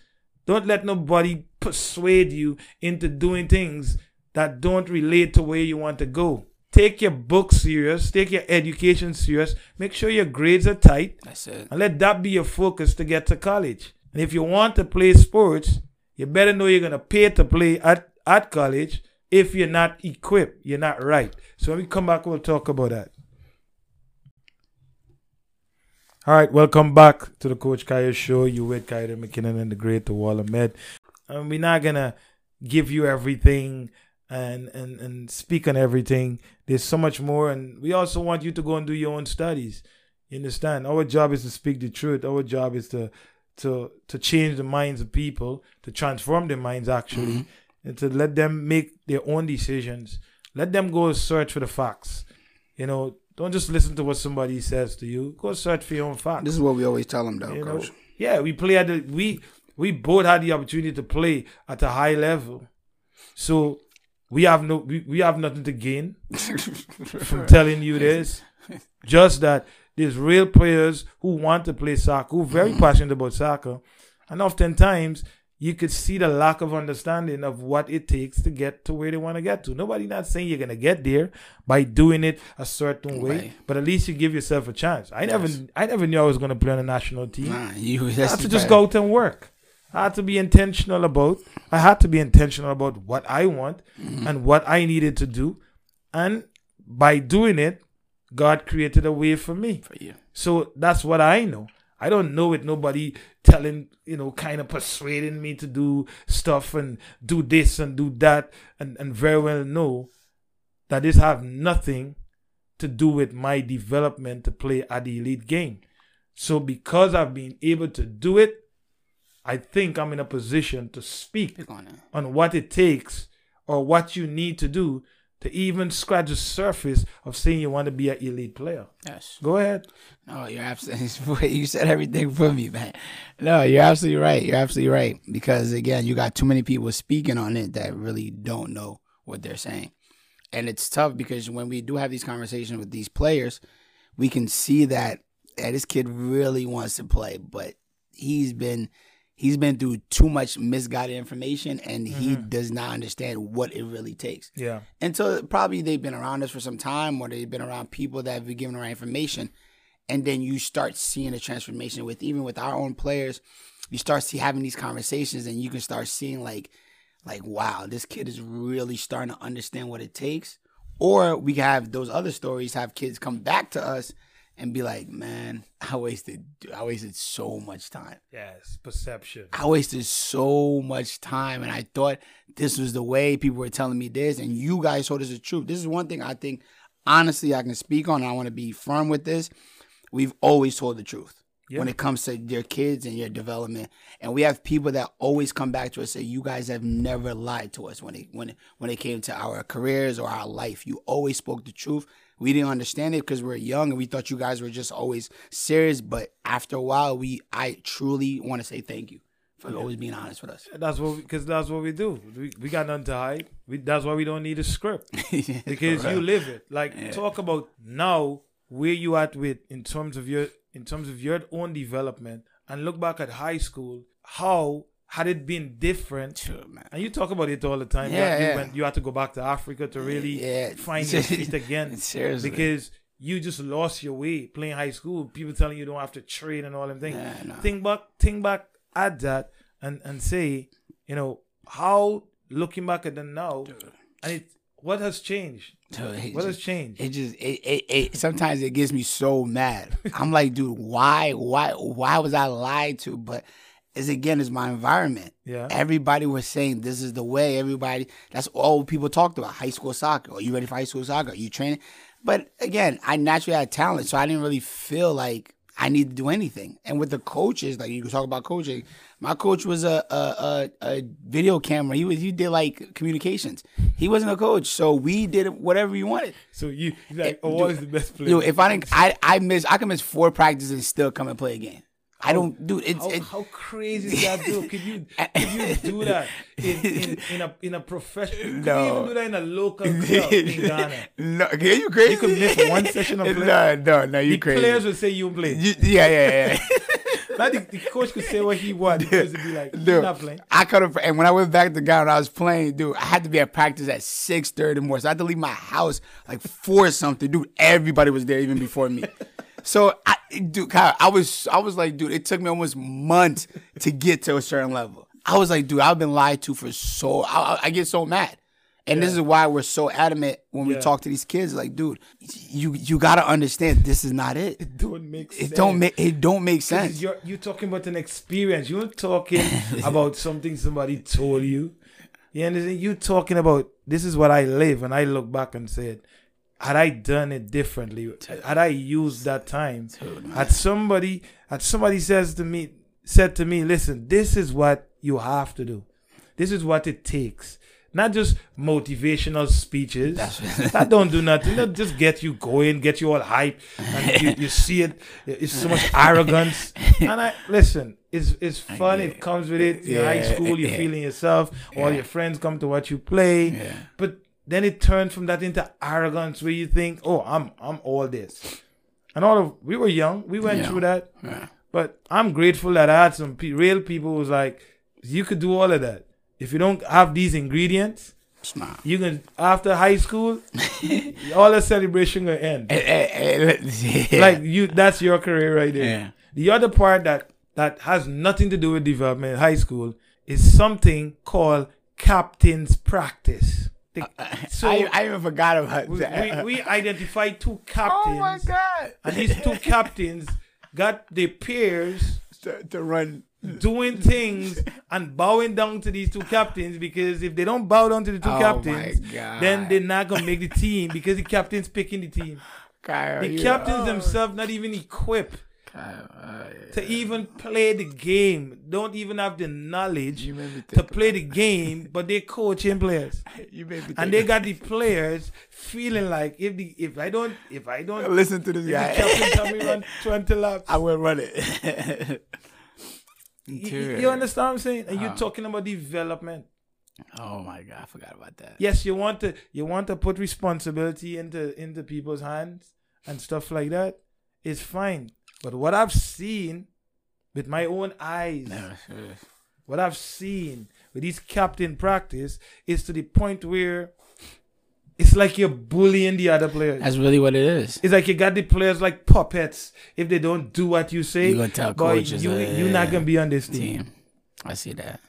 Don't let nobody persuade you into doing things that don't relate to where you want to go. Take your book serious, take your education serious, make sure your grades are tight, That's it. and let that be your focus to get to college. And if you want to play sports, you better know you're gonna pay to play at, at college. If you're not equipped, you're not right. So when we come back, we'll talk about that. All right, welcome back to the Coach Kaya Show. You with Kaya McKinnon and the great Awal Ahmed. And we're not gonna give you everything and, and and speak on everything. There's so much more, and we also want you to go and do your own studies. You understand? Our job is to speak the truth. Our job is to to to change the minds of people, to transform their minds actually, mm-hmm. and to let them make their own decisions. Let them go search for the facts. You know, don't just listen to what somebody says to you. Go search for your own facts. This is what we always tell them, though, You know, yeah, we play at the we we both had the opportunity to play at a high level, so we have no we, we have nothing to gain from telling you this. Just that there's real players who want to play soccer, who are very passionate about soccer, and oftentimes you could see the lack of understanding of what it takes to get to where they want to get to. Nobody not saying you're gonna get there by doing it a certain way, Right. but at least you give yourself a chance. I never I never knew I was gonna play on a national team. Nah, you, I had to just go out and work. I had to be intentional about. I had to be intentional about what I want Mm-hmm. and what I needed to do, and by doing it, God created a way for me. for you. So that's what I know. I don't know it. Nobody telling, you know, kind of persuading me to do stuff and do this and do that, and and very well know that this have nothing to do with my development to play at the elite game. So because I've been able to do it, I think I'm in a position to speak on on what it takes or what you need to do to even scratch the surface of saying you want to be an elite player. Yes. Go ahead. No, you're absolutely. You said everything for me, man. No, you're absolutely right. You're absolutely right. Because again, you got too many people speaking on it that really don't know what they're saying, and it's tough because when we do have these conversations with these players, we can see that yeah, this kid really wants to play, but he's been he's been through too much misguided information, and he mm-hmm. does not understand what it really takes. Yeah. And so probably they've been around us for some time or they've been around people that have been giving the right information. And then you start seeing a transformation with even with our own players, you start see having these conversations and you can start seeing like like wow, this kid is really starting to understand what it takes. Or we have those other stories, have kids come back to us and be like, Man, I wasted I wasted so much time. Yes. Perception. I wasted so much time and I thought this was the way people were telling me this and you guys told us the truth. This is one thing I think honestly I can speak on and I want to be firm with this. We've always told the truth Yeah. when it comes to your kids and your development. And we have people that always come back to us and say you guys have never lied to us when it when it, when it came to our careers or our life. You always spoke the truth. We didn't understand it because we are young and we thought you guys were just always serious. But after a while, we I truly want to say thank you for always being honest with us. That's what because that's what we do. We, we got nothing to hide. We, that's why we don't need a script because you live it. Like talk about now where you at with in terms of your in terms of your own development and look back at high school. How had it been different? Sure, man. And you talk about it all the time. You- Yeah, you, yeah. went, you had to go back to Africa to really Yeah. find your feet again. Seriously. Because you just lost your way playing high school. People telling you don't have to train and all them things. Think back, think back at that and and say, you know, how looking back at them now, and it what has changed? Dude, What has changed? It just it, it, it sometimes it gets me so mad. I'm like, dude, why why why was I lied to? But it's again, it's my environment. Yeah. Everybody was saying this is the way. Everybody that's all people talked about. High school soccer. Are you ready for high school soccer? Are you training? But again, I naturally had talent, so I didn't really feel like I need to do anything. And with the coaches, like you can talk about coaching. My coach was a a, a, a video camera. He was he did like communications. He wasn't a coach, so we did whatever we wanted. So you like, eh, what is the best player? Dude, if I didn't, I I miss, I can miss four practices and still come and play a game. I don't, dude. It's how, it, how crazy is that, dude? Could you could you do that in, in, in a in a professional? Could you No. even do that in a local club in Ghana? no, are you crazy? You could miss one session of play. No, no, no, you The crazy. players would say you played. You- yeah, yeah, yeah. Now the, the coach could say what he players would be like, Dude, not playing." I could have, and when I went back to Ghana, I was playing, dude. I had to be at practice at six thirty more, so I had to leave my house like four something, dude. Everybody was there even before me. So, I, dude, Kyle, I was, I was like, dude, it took me almost months to get to a certain level. I was like, dude, I've been lied to for so. I, I- get so mad, and this is why we're so adamant when we talk to these kids. Like, dude, you you gotta understand this is not it. It don't make sense. It don't make it don't make sense. You're you're talking about an experience. You're talking about something somebody told you. You understand? You're talking about this is what I live, and I look back and said, had I done it differently, had I used that time, had somebody had somebody says to me said to me, listen, this is what you have to do. This is what it takes. Not just motivational speeches. that don't do nothing. That just get you going, get you all hype, and you, you see it. It's so much arrogance. And I listen. It's it's fun. It comes with it. In high school, you're yeah. feeling yourself. All your friends come to watch you play. Yeah. But then it turns from that into arrogance, where you think, "Oh, I'm I'm all this." And all of we were young. We went Yeah. through that. Yeah. But I'm grateful that I had some pe- real people who was like, you could do all of that. If you don't have these ingredients, you can after high school, all the celebration will end. Eh, eh, eh, yeah. Like you, that's your career right there. Yeah. The other part that that has nothing to do with development in high school is something called captain's practice. The- so I, I even forgot about we, that. we, we identified two captains, my god! and these two captains got their peers to, to run. doing things and bowing down to these two captains because if they don't bow down to the two Oh captains, then they're not gonna make the team because the captain's picking the team. The captains oh, themselves not even equipped uh, to even play the game. Don't even have the knowledge You made me to play the game, but they're coaching players. you made me And they got the players feeling like if the if I don't if I don't listen to this guy. tell me run twenty laps, I will run it. you, you- understand what I'm saying? And Uh-huh. you're talking about development. Oh my god, I forgot about that. yes, you want to you want to put responsibility into into people's hands and stuff like that. It's fine. But what I've seen with my own eyes, what I've seen with these captain practice is to the point where it's like you're bullying the other players. That's really what it is. It's like you got the players like puppets. If they don't do what you say, You gonna tell coaches, you uh, you're not gonna be on this team. Team, I see that.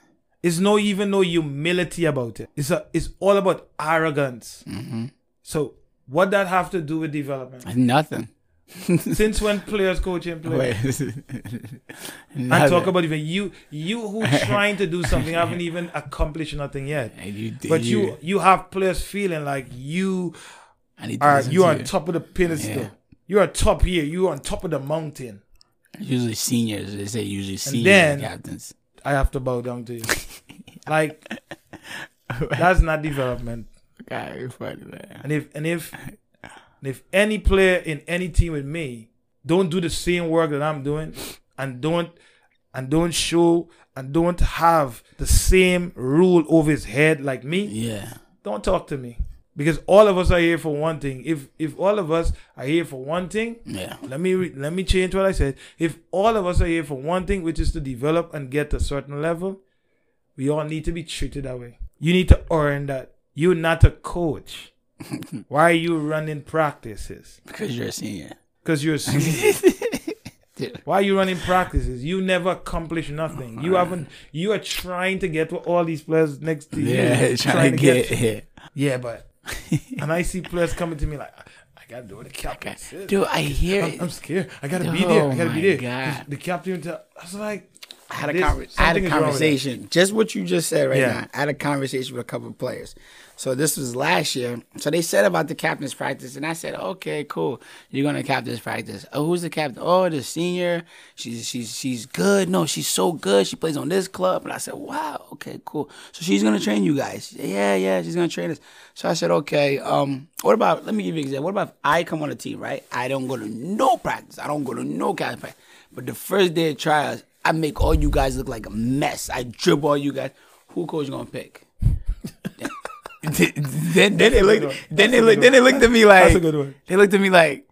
It's no even no humility about it. It's a it's all about arrogance. Mm-hmm. So what that have to do with development? Nothing. Since when players coaching players? Wait. And Nothing. talk about even you you who trying to do something haven't even accomplished nothing yet. And you, But you you have players feeling like you I need to are listen you on top of the pedestal. Yeah. You're on top here. You're on top of the mountain. Usually seniors. They say usually seniors then- captains. I have to bow down to you. like that's not development. God, funny. And if and if and if any player in any team with me don't do the same work that I'm doing and don't and don't show and don't have the same rule over his head like me, Yeah. don't talk to me. Because all of us are here for one thing. If if all of us are here for one thing, Yeah. let me re- let me change what I said. If all of us are here for one thing, which is to develop and get to a certain level, we all need to be treated that way. You need to earn that. You're not a coach. Why are you running practices? Because you're a senior. Because you're a senior. Why are you running practices? You never accomplish nothing. You haven't. You are trying to get to all these players next to you. Yeah, trying, to get, to- yeah. Yeah, but and I see players coming to me like, I gotta do what the captain. Dude, I hear I'm, it. I'm scared. I gotta be there. I gotta Oh be there. God. The captain, tell, I was like, I had a, conver- I had a is wrong with that. conversation. Just what you just said right Yeah. now. I had a conversation with a couple of players. So this was last year. So they said about the captain's practice, and I said, "Okay, cool. You're going to captain's practice. Oh, who's the captain? Oh, the senior. She's she's she's good. No, she's so good. She plays on this club." And I said, "Wow. Okay, cool. So she's going to train you guys. Yeah, yeah. She's going to train us." So I said, "Okay. Um, what about? Let me give you an example. What about if I come on a team, right? I don't go to no practice. I don't go to no captain's practice. But the first day of trials, I make all you guys look like a mess. I dribble all you guys. Who coach gonna pick? then, then they looked. Then they looked. Then they looked at me like. That's a good one. They looked at me like,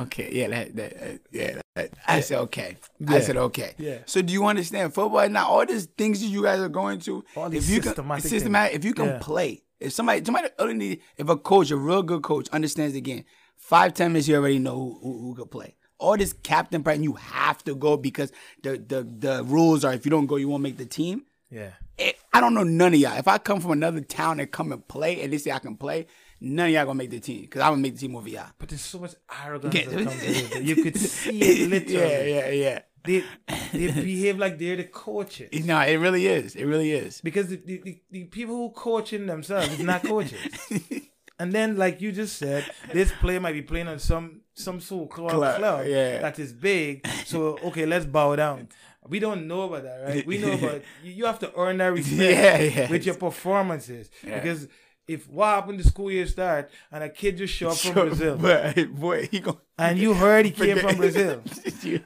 okay, yeah, that, that, uh, yeah. That. I said okay. I said okay. Yeah. So do you understand football now? All these things that you guys are going to. If you can, systematic systematic. things. If you can Yeah. play, if somebody, somebody only need, if a coach, a real good coach, understands the game, five ten minutes, you already know who who, who could play. All this captain practice, you have to go because the the the rules are if you don't go, you won't make the team yeah. it, I don't know none of y'all. If I come from another town and come and play, and they say I can play, none of y'all gonna make the team because I'm gonna make the team over y'all. But there's so much arrogance Yeah. that comes with it. You could see it literally. yeah, yeah, yeah. They, they behave like they're the coaches. No, it really is. It really is. because the, the, the, the people who coaching themselves is not coaches. and then, like you just said, this player might be playing on some some sort of club, Club, yeah. that is big. So okay, let's bow down. We don't know about that, right? We know about you, have to earn that respect Yeah, yeah. with your performances. Yeah. Because if what happened the school year start and a kid just show up from Sure, Brazil but boy, he gonna and you heard he came from Brazil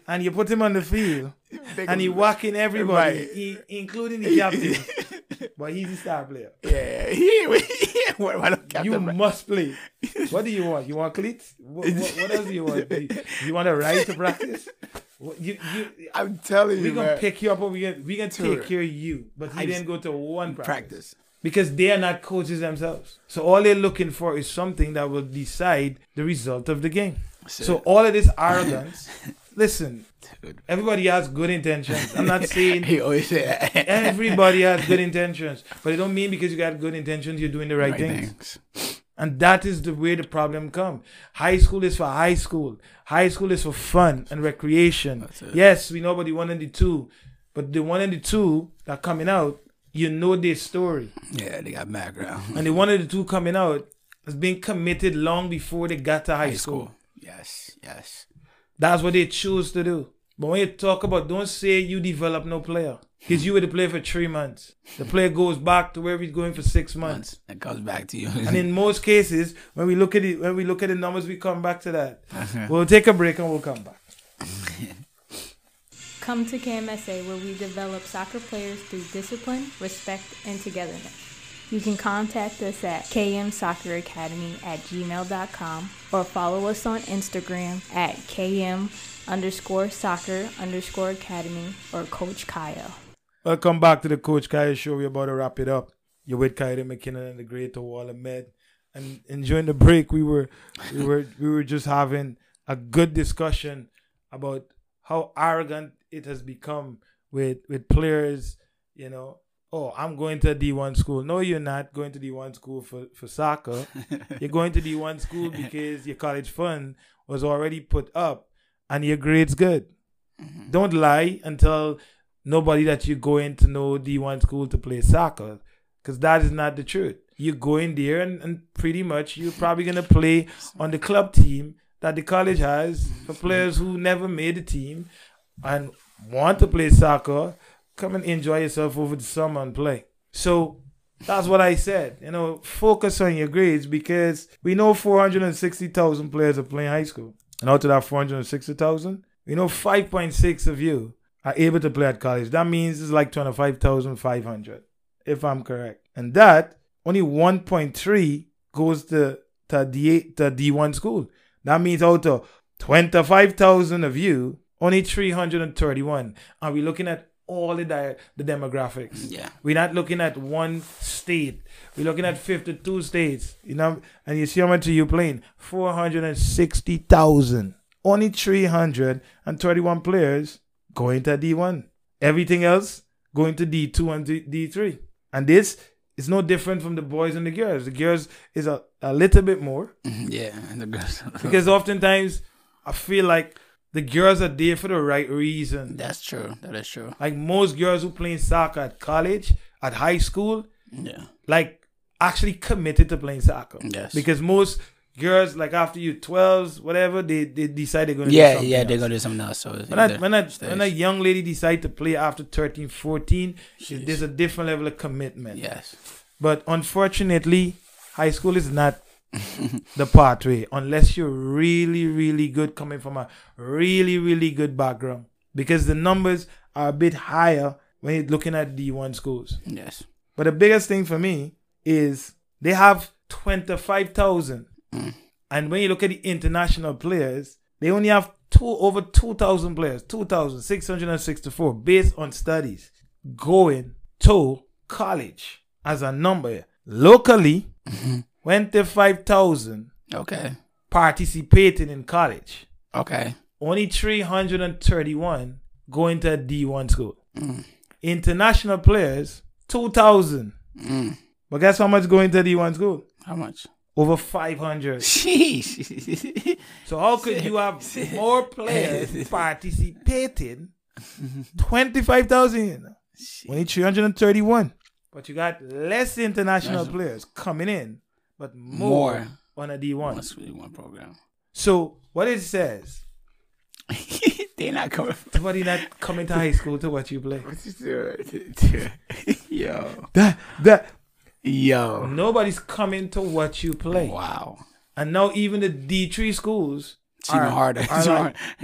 and you put him on the field and he walking everybody, he, including the captain. But he's a star player. Yeah, he, he what, don't captain You must play. What do you want? You want cleats? What, what, what else do you want? Do you, you want a ride to practice? What, you, you, I'm telling we you, gonna man. pick you up and we gonna, we gonna Tour. take care of you. But he I didn't go to one practice. practice. Because they are not coaches themselves. So all they're looking for is something that will decide the result of the game. So all of this arrogance, listen, Dude. everybody has good intentions. I'm not saying He always say that. everybody has good intentions, but it don't mean because you got good intentions you're doing the right, Right things. things. And that is the way the problem come. High school is for high school. High school is for fun and recreation. Yes, we know about the one and the two, but the one and the two that coming out, you know their story. Yeah, they got background. And the one and the two coming out has been committed long before they got to high, High school. school. Yes, yes. That's what they choose to do. But when you talk about, don't say you develop no player. Because you were the player for three months. The player goes back to wherever he's going for six months. Once it comes back to you. And in most cases, when we look at it, when we look at the numbers, we come back to that. We'll take a break and we'll come back. Come to KMSA where we develop soccer players through discipline, respect, and togetherness. You can contact us at kmsocceracademy at gmail.com or follow us on Instagram at km underscore soccer underscore academy or Coach Kyle. Welcome back to the Coach Kaya Show. We're about to wrap it up. You're with Kyrie McKinnon and the Great Awal Ahmed. And during the break, we were we were we were just having a good discussion about how arrogant it has become with with players, you know. Oh, I'm going to D1 school. No, you're not going to D1 school for, for soccer. You're going to D1 school because your college fund was already put up and your grade's good. Mm-hmm. Don't lie and tell nobody that you're going to know D1 school to play soccer because that is not the truth. You go in there and, and pretty much you're probably going to play on the club team that the college has for players who never made the team and want to play soccer. Come and enjoy yourself over the summer and play. So that's what I said. You know, focus on your grades because we know 460,000 players are playing high school. And out of that 460,000, we know 5.6 of you are able to play at college. That means it's like 25,500, if I'm correct. And that, only 1.3 goes to, to, D, to D1 school. That means out of 25,000 of you, only 331. Are we looking at all the, di- the demographics? yeah. We're not looking at one state. We're looking at 52 states. You know, and you see how much are you playing? 460,000. Only 331 players going to D1. Everything else going to D2 and D- D3. And this is no different from the boys and the girls. The girls is a, a little bit more Yeah, and the girls. because oftentimes I feel like the girls are there for the right reason. that's true. That is true. Like most girls who playing soccer at college, at high school, Yeah. like actually committed to playing soccer. Yes. Because most girls, like after you 12s, whatever, they, they decide they're going to do yeah, something yeah, else. they're gonna do something else. So When, I, when, I, when a young lady decide to play after 13, 14, Jeez. there's a different level of commitment. yes, But unfortunately, high school is not the pathway unless you're really, really good coming from a really, really good background. Because the numbers are a bit higher when you're looking at D1 schools. yes, But the biggest thing for me is they have 25,000. Mm. And when you look at the international players, they only have two over 2,000 players, 2,664 based on studies going to college as a number. Locally, Mhm. 25,000 okay, participating in college. okay, Only 331 going to a D1 school. Mm. International players, 2,000. Mm. But guess how much going to D1 school? how much? Over 500. Sheesh. So how could you have more players participating? 25,000. Only 331. But you got less international players coming in, but more, More. on a D1. What's really one program? So what it says, They're not coming. somebody not coming to high school to watch you play. Yo, That that yo, nobody's coming to watch you play. wow. And now even the D3 schools It's even are- harder. are like,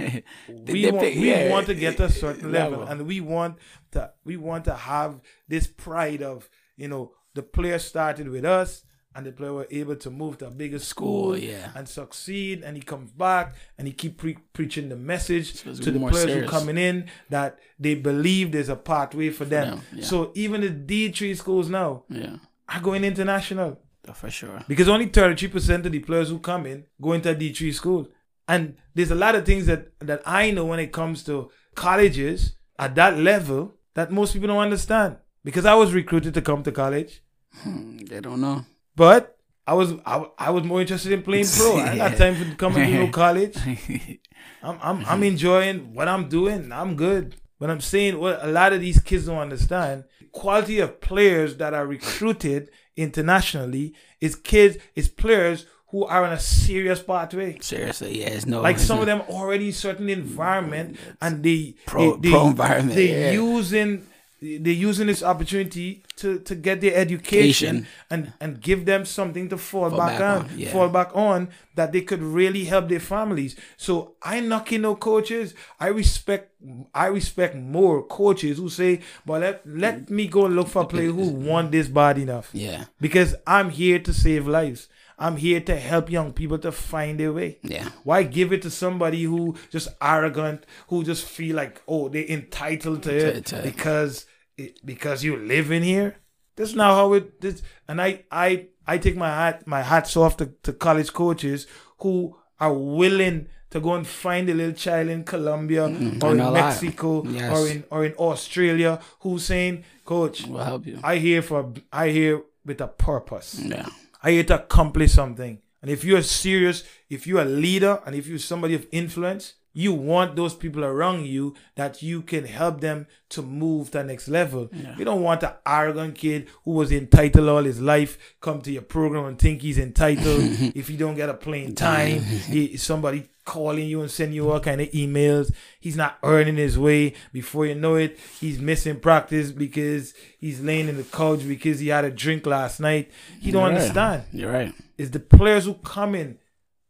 we, They want, we yeah, want to get to a certain level, level. and we want to we want to have this pride of you know the player started with us and the player were able to move to a bigger school yeah. and succeed and he comes back and he keep pre- preaching the message So to the players serious. who coming in that they believe there's a pathway for them, them, yeah. so even the d3 schools now Yeah, are going international for sure. because only 33% of the players who come in go into a D3 school. And there's a lot of things that, that I know when it comes to colleges at that level that most people don't understand. Because I was recruited to come to college, Hmm, They don't know. But I was I, I was more interested in playing pro. I ain't got time for coming to no college. I'm, I'm I'm enjoying what I'm doing. I'm good. But I'm saying what a lot of these kids don't understand. Quality of players that are recruited internationally is kids, is players who are in a serious pathway. Seriously, yeah, it's no Like some of them already in certain environment and they Pro- they, pro environment, They yeah. using they're using this opportunity to, to get their education and, and give them something to fall, Fall back, back on, on, yeah. fall back on that they could really help their families. So I knocking no coaches. I respect I respect more coaches who say, "But let let me go look for a player who want this bad enough." Yeah, Because I'm here to save lives. I'm here to help young people to find their way. yeah, Why give it to somebody who just arrogant, who just feel like oh they're entitled to it To- to- because it, because you live in here? That's not how it. This, and I I I take my hat my hats off to, to college coaches who are willing to go and find a little child in Colombia Mm, or in know a lot. Mexico Yes. or in or in Australia who's saying, Coach, we'll help you. I here for I here with a purpose. Yeah, I here to accomplish something. And if you're serious, if you're a leader, and if you're somebody of influence, you want those people around you that you can help them to move to the next level. You don't want an arrogant kid who was entitled all his life come to your program and think he's entitled. if you don't get a playing time, he, somebody calling you and sending you all kind of emails. He's not earning his way. Before you know it, he's missing practice because he's laying in the couch because he had a drink last night. He don't right. understand You're right. It's the players who come in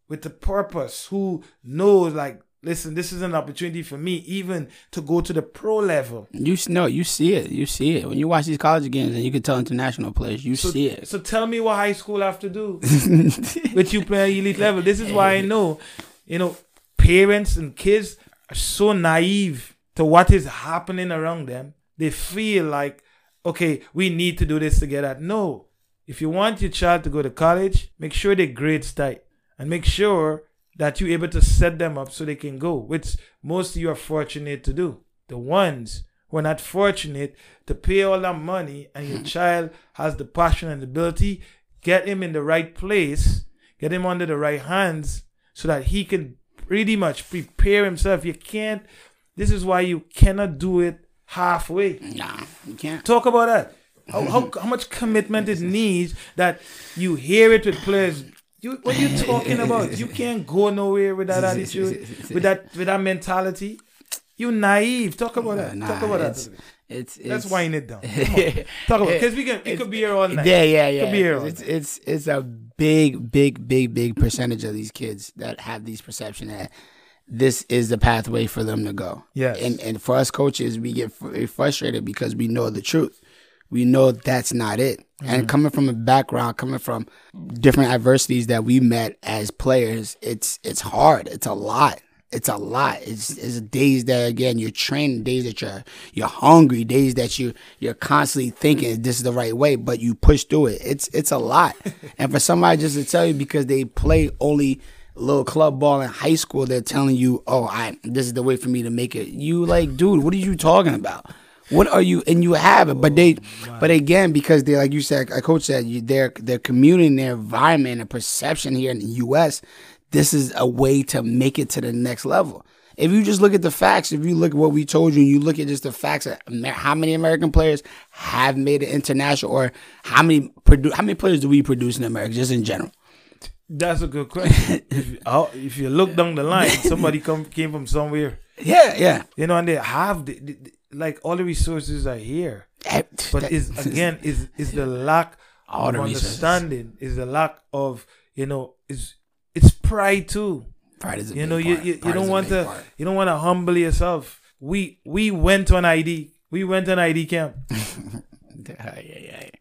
with the purpose, who knows like, listen, this is an opportunity for me even to go to the pro level. You know, you see it. You see it when you watch these college games, and you can tell international players. You So, see it. so tell me what high school I have to do with you playing elite level. This is why I know, you know, parents and kids are so naive to what is happening around them. They feel like, okay, we need to do this together. No. If you want your child to go to college, make sure their grades tight and make sure that you're able to set them up so they can go, which most of you are fortunate to do. The ones who are not fortunate to pay all that money and your child has the passion and ability, get him in the right place, get him under the right hands so that he can pretty much prepare himself. You can't, this is why you cannot do it halfway. Nah, you can't. Talk about that. How, how, how much commitment it needs that you hear it with players. You, what you talking about? You can't go nowhere with that attitude, with that with that mentality. You naive. Talk about that. Nah, Talk about that. It's, it's Let's wind it down. Talk about it. because we can. It could be here all night. Yeah, yeah, yeah. Could be here it's, it's it's a big, big, big, big percentage of these kids that have these perception that this is the pathway for them to go. Yeah. And and for us coaches, we get fr- frustrated because we know the truth. We know that's not it. Mm-hmm. And coming from a background, coming from different adversities that we met as players, it's it's hard. It's a lot. It's a lot. It's, it's days that again you're training, days that you're you're hungry, days that you you're constantly thinking this is the right way, but you push through it. It's it's a lot. and for somebody just to tell you because they play only little club ball in high school, they're telling you, "Oh, I this is the way for me to make it." You like, dude, what are you talking about? What are you? And you have it, but they, but again, because they, like you said, a coach said, you, they're they're commuting their environment and perception here in the U.S. This is a way to make it to the next level. If you just look at the facts, if you look at what we told you, and you look at just the facts, of how many American players have made it international, or how many produ- how many players do we produce in America, just in general? That's a good question. if, you, oh, if you look down the line, somebody come came from somewhere, Yeah, yeah. you know, and they have the, the, the- like all the resources are here. Eh, but that- is again is is the lack All of the resources. understanding, is the lack of you know, is it's pride too. pride is a You big know, you part. you, you don't want to part. you don't want to humble yourself. We we went to an ID. We went to an ID camp.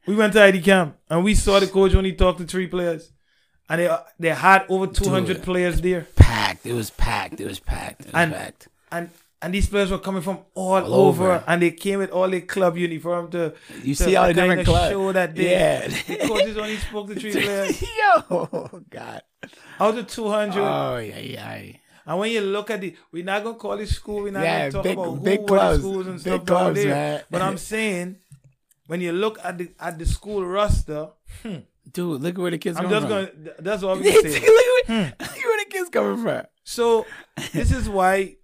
We went to ID camp and we saw the coach only talk to three players, and they they had over two hundred Dude. players there, Packed. It was packed. It was packed. It was And- packed. and and these players were coming from all, All over, over. and they came with all their club uniform to You to see all the different clubs. show that they Yeah. the coaches only spoke to three players Yo, God. out of two hundred. Oh, yeah, yeah. And when you look at the, we're not gonna call it school. We're not Yeah, gonna talk big- about who big were clubs. schools and Big stuff down clubs, there. man. But I'm saying, when you look at the at the school roster, hmm, Dude, look at where the kids I'm coming just from. gonna. That's all I'm look, gonna at say. where, look at where the kids coming from. So this is why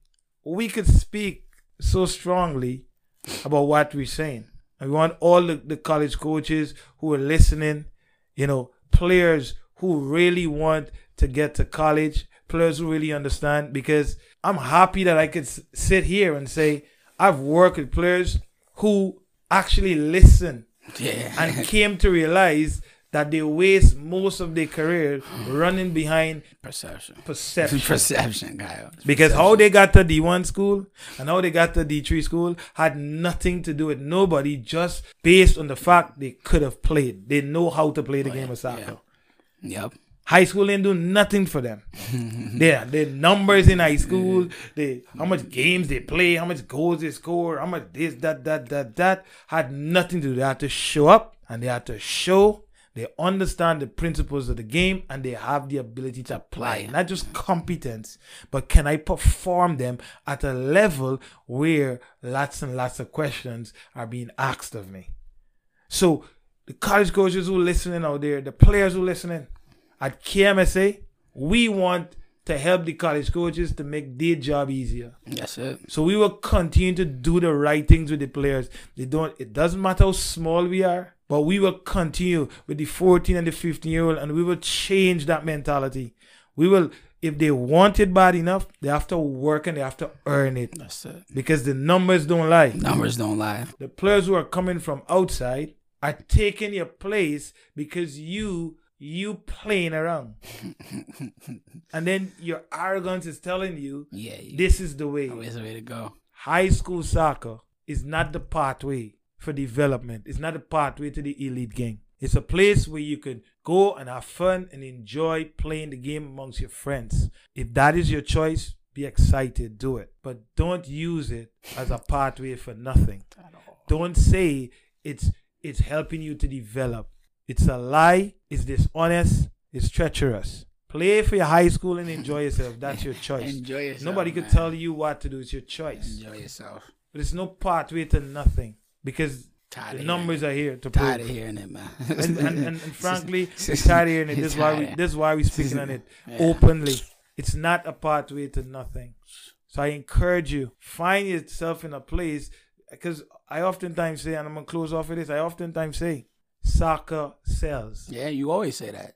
we could speak so strongly about what we're saying. And we want all the, the college coaches who are listening, you know, players who really want to get to college, players who really understand, because I'm happy that I could s- sit here and say I've worked with players who actually listen Yeah. and came to realize that they waste most of their career running behind Perception. perception. Perception, Kyle. Because how they got to D1 school and how they got to D3 school had nothing to do with nobody, just based on the fact they could have played. They know how to play the oh, game of soccer. Yep. High school didn't do nothing for them. yeah, the numbers in high school, they how much games they play, how much goals they score, how much this, that, that, that, that had nothing to do. They had to show up and they had to show they understand the principles of the game and they have the ability to apply not just competence, but can I perform them at a level where lots and lots of questions are being asked of me. So the college coaches who are listening out there, the players who are listening at KMSA, we want to help the college coaches to make their job easier. That's it. So we will continue to do the right things with the players. They don't. It doesn't matter how small we are, but we will continue with the 14 and the 15 year old, and we will change that mentality. We will. If they want it bad enough, they have to work and they have to earn it That's it. because the numbers don't lie. Numbers don't lie. The players who are coming from outside are taking your place because you you playing around, and then your arrogance is telling you Yeah. This is the way. always the way to go. High school soccer is not the pathway for development. It's not a pathway to the elite game. It's a place where you can go and have fun and enjoy playing the game amongst your friends. If that is your choice, be excited, do it. But don't use it as a pathway for nothing. Don't say it's it's helping you to develop. It's a lie, it's dishonest, it's treacherous. Play for your high school and enjoy yourself. That's your choice. Enjoy yourself. Nobody could tell you what to do. It's your choice. Enjoy yourself. but it's no pathway to nothing because Tired the numbers are here to it. tired prove. of hearing it, man. and, and, and, and frankly, tired of hearing it. This is why we this is why we speaking on it Yeah. openly. It's not a pathway to nothing. So I encourage you, find yourself in a place because I oftentimes say, and I'm gonna close off with this, I oftentimes say, soccer sells. Yeah, you always say that.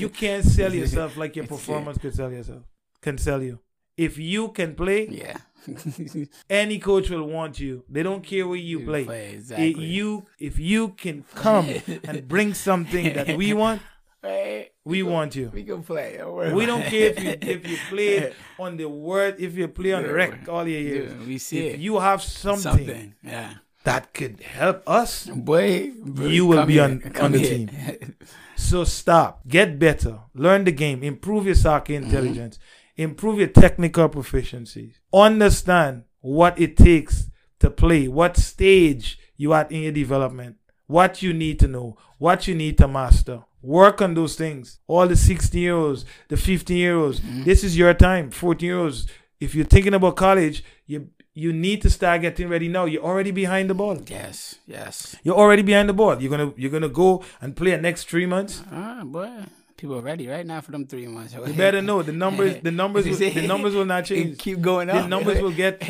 You can't sell yourself like your performance could sell yourself. Can sell you. If you can play, yeah. any coach will want you. They don't care where you play. play, It- exactly. you if you can come and bring something that we want, Hey, we want you. we can play. Don't We don't care if you if you play on the word, if you play on Yeah. rec all your years. Yeah, we see If it. you have something, Something. Yeah. that could help us, Boy, boy, You will be here, on- on the here. team. so stop, get better, learn the game, improve your soccer Mm-hmm. Improve your technical proficiencies, understand what it takes to play, what stage you are in your development, what you need to know, what you need to master. Work on those things. All the 16 year olds, the 15 year olds, Mm-hmm. this is your time. 14 year olds. If you're thinking about college, you you need to start getting ready now. You're already behind the ball. yes, yes. You're already behind the ball. You're gonna you're gonna go and play the next three months. Ah, boy. People are ready right now for them three months. You better know the numbers. The numbers. Will, the numbers will not It change. keep going up. The numbers will get.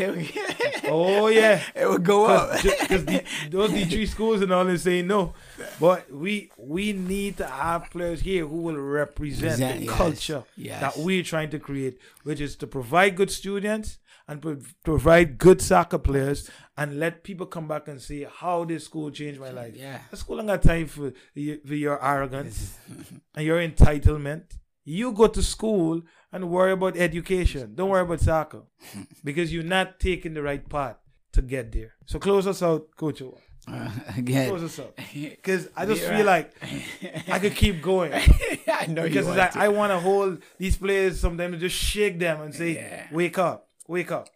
Oh yeah. It will go up. Because those D three schools and all is saying no, but we we need to have players here who will represent the yes, culture yes. that we're trying to create, which is to provide good students and pro- provide good soccer players, and let people come back and say how this school changed my life. Yeah. The school ain't got time for, for your arrogance and your entitlement. You go to school and worry about education. Don't worry about soccer because you're not taking the right path to get there. So close us out, Coach. Uh, again. Close us out because I just feel right. like I could keep going I know because you want like. I want to hold these players sometimes and just shake them and say, Yeah. "Wake up, wake up,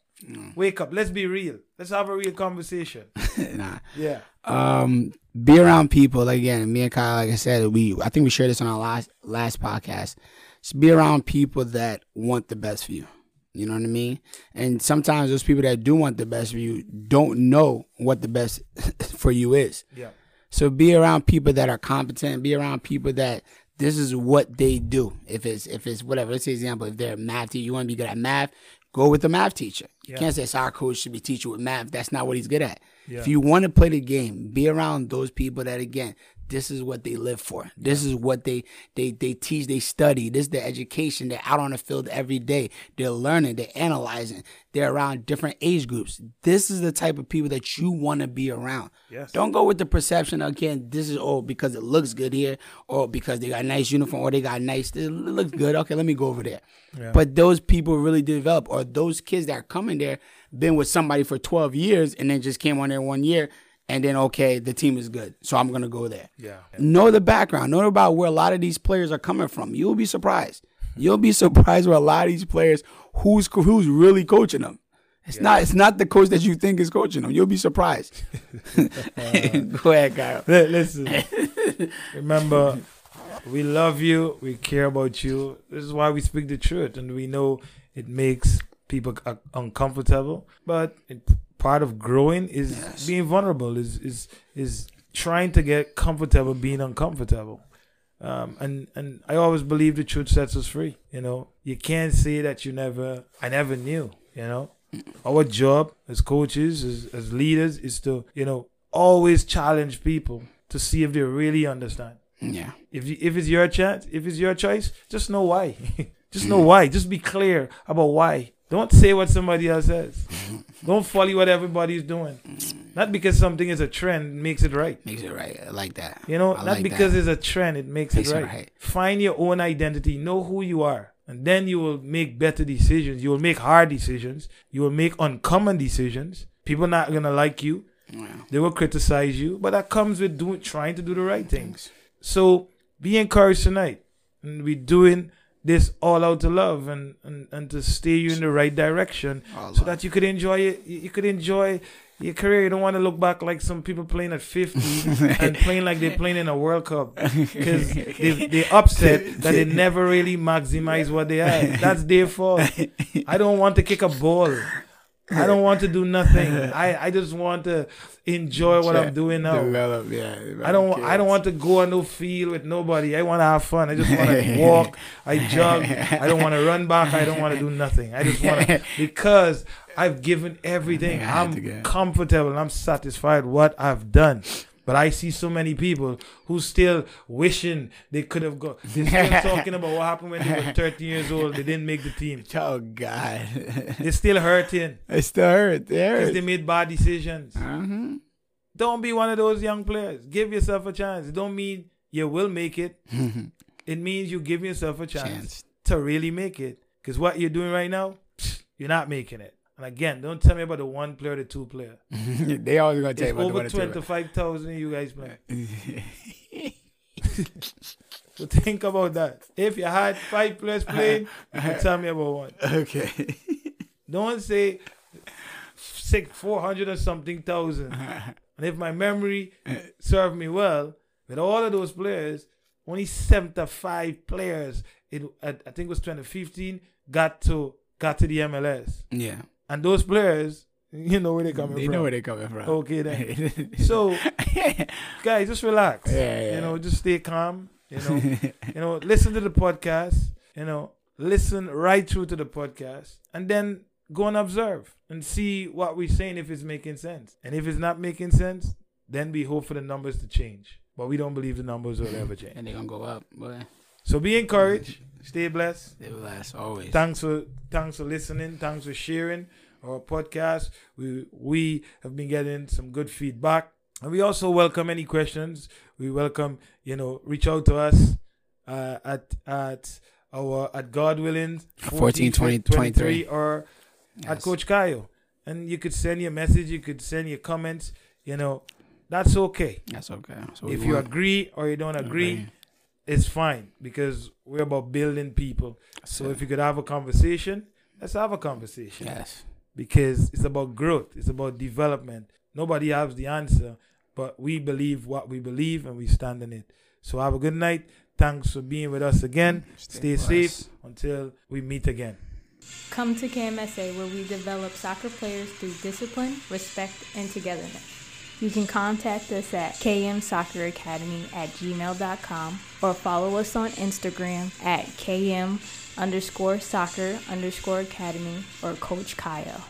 wake up. Let's be real. Let's have a real conversation." nah. Yeah, um be around people. Again me and Kayo like i said we i think we shared this on our last last podcast. Just be around people that want the best for you. You know what i mean? And sometimes those people that do want the best for you don't know what the best for you is. Yeah, so be around people that are competent. Be around people that this is what they do. If it's if it's whatever. Let's say example if they're math teacher you want to be good at math go with the math teacher you Yeah. can't say soccer coach should be teaching with math that's not what he's good at Yeah. if you want to play the game, be around those people that again, this is what they live for. This is what they they they teach, they study. This is their education. They're out on the field every day. They're learning, they're analyzing. They're around different age groups. This is the type of people that you want to be around. Yes. Don't go with the perception again, this is oh because it looks good here, or because they got a nice uniform, or they got nice it looks good. Okay, let me go over there. Yeah. But those people really develop, or those kids that are coming there been with somebody for 12 years and then just came on there one year and then okay the team is good so i'm gonna go there yeah. know the background know about where a lot of these players are coming from you'll be surprised you'll be surprised where a lot of these players who's who's really coaching them it's not it's not the coach that you think is coaching them you'll be surprised go ahead Kayo. Li- Listen, remember, we love you. We care about you. This is why we speak the truth, and we know it makes people uh, uncomfortable. But it, part of growing is Yes. being vulnerable. Is is is trying to get comfortable being uncomfortable. Um, and and I always believe the truth sets us free. You know, you can't say that you never, I never knew. You know, our job as coaches, as, as leaders, is to you know always challenge people to see if they really understand. yeah If you, if it's your chance, if it's your choice, just know why. just know why. Just be clear about why. Don't say what somebody else says. Don't follow what everybody's doing. Not because something is a trend makes it right. makes it right i like that You know, I not like because that. it's a trend it makes, Makes it it right. right. Find your own identity. Know who you are. And then you will make better decisions. You will make hard decisions. You will make uncommon decisions. People not gonna like you. yeah. They will criticize you. But that comes with doing trying to do the right things. So be encouraged tonight. And we're doing this all out to love and, and, and to steer you in the right direction All so love. that you could enjoy it. You you could enjoy your career. You don't want to look back like some people playing at 50 and playing like they're playing in a World Cup because they, they're upset that they never really maximize what they had. That's their fault. I don't want to kick a ball I don't want to do nothing. I, I just want to enjoy what I'm doing now. Develop, yeah. I don't I don't want to go on no field with nobody. I want to have fun. I just want to walk. I jog. I don't want to run back. I don't want to do nothing. I just want to because I've given everything. I had to I'm comfortable and I'm satisfied what I've done. But I see so many people who still wishing they could have gone. They're still talking about what happened when they were 13 years old. They didn't make the team. Oh God, They're still hurting it still hurt. Because they made bad decisions. Uh-huh. Don't be one of those young players. Give yourself a chance. It don't mean you will make it. It means you give yourself a chance, Chance. to really make it. Because what you're doing right now, you're not making it. And again, don't tell me about the one player, the two player. they always gonna tell It's you about over one or 25,000 you guys play. So think about that. If you had five players playing, you can tell me about one. okay. Don't say six, 400 or something thousand. And if my memory served me well, with all of those players, only 75 players, it, I, I think it was 2015, got to got to the MLS. yeah. And those players, you know where they coming They from. They know where they're coming from. Okay then. So, guys, just relax. Yeah, yeah. You know, just stay calm. You know, you know, listen to the podcast. You know, listen right through to the podcast, and then go and observe and see what we're saying if it's making sense. And if it's not making sense, then we hope for the numbers to change. But we don't believe the numbers will ever change. and they're gonna go up, boy. So be encouraged. Stay blessed. They will last always. Thanks for thanks for listening. Thanks for sharing our podcast. We we have been getting some good feedback. And we also welcome any questions. We welcome, you know, reach out to us uh, at at our at God willing 14, 20, 23. or at Coach Kayo. And you could send your message, you could send your comments, you know, that's okay. That's okay. So if you want- agree or you don't agree, it's fine because we're about building people. So if you could have a conversation, let's have a conversation yes, because it's about growth, it's about development. Nobody has the answer, but we believe what we believe and we stand in it. So have a good night. Thanks for being with us again. Stay blessed. safe until we meet again. Come to KMSA where we develop soccer players through discipline, respect, and togetherness. You can contact us at kmsocceracademy at gmail.com or follow us on Instagram at km underscore soccer underscore academy or Coach Kayo.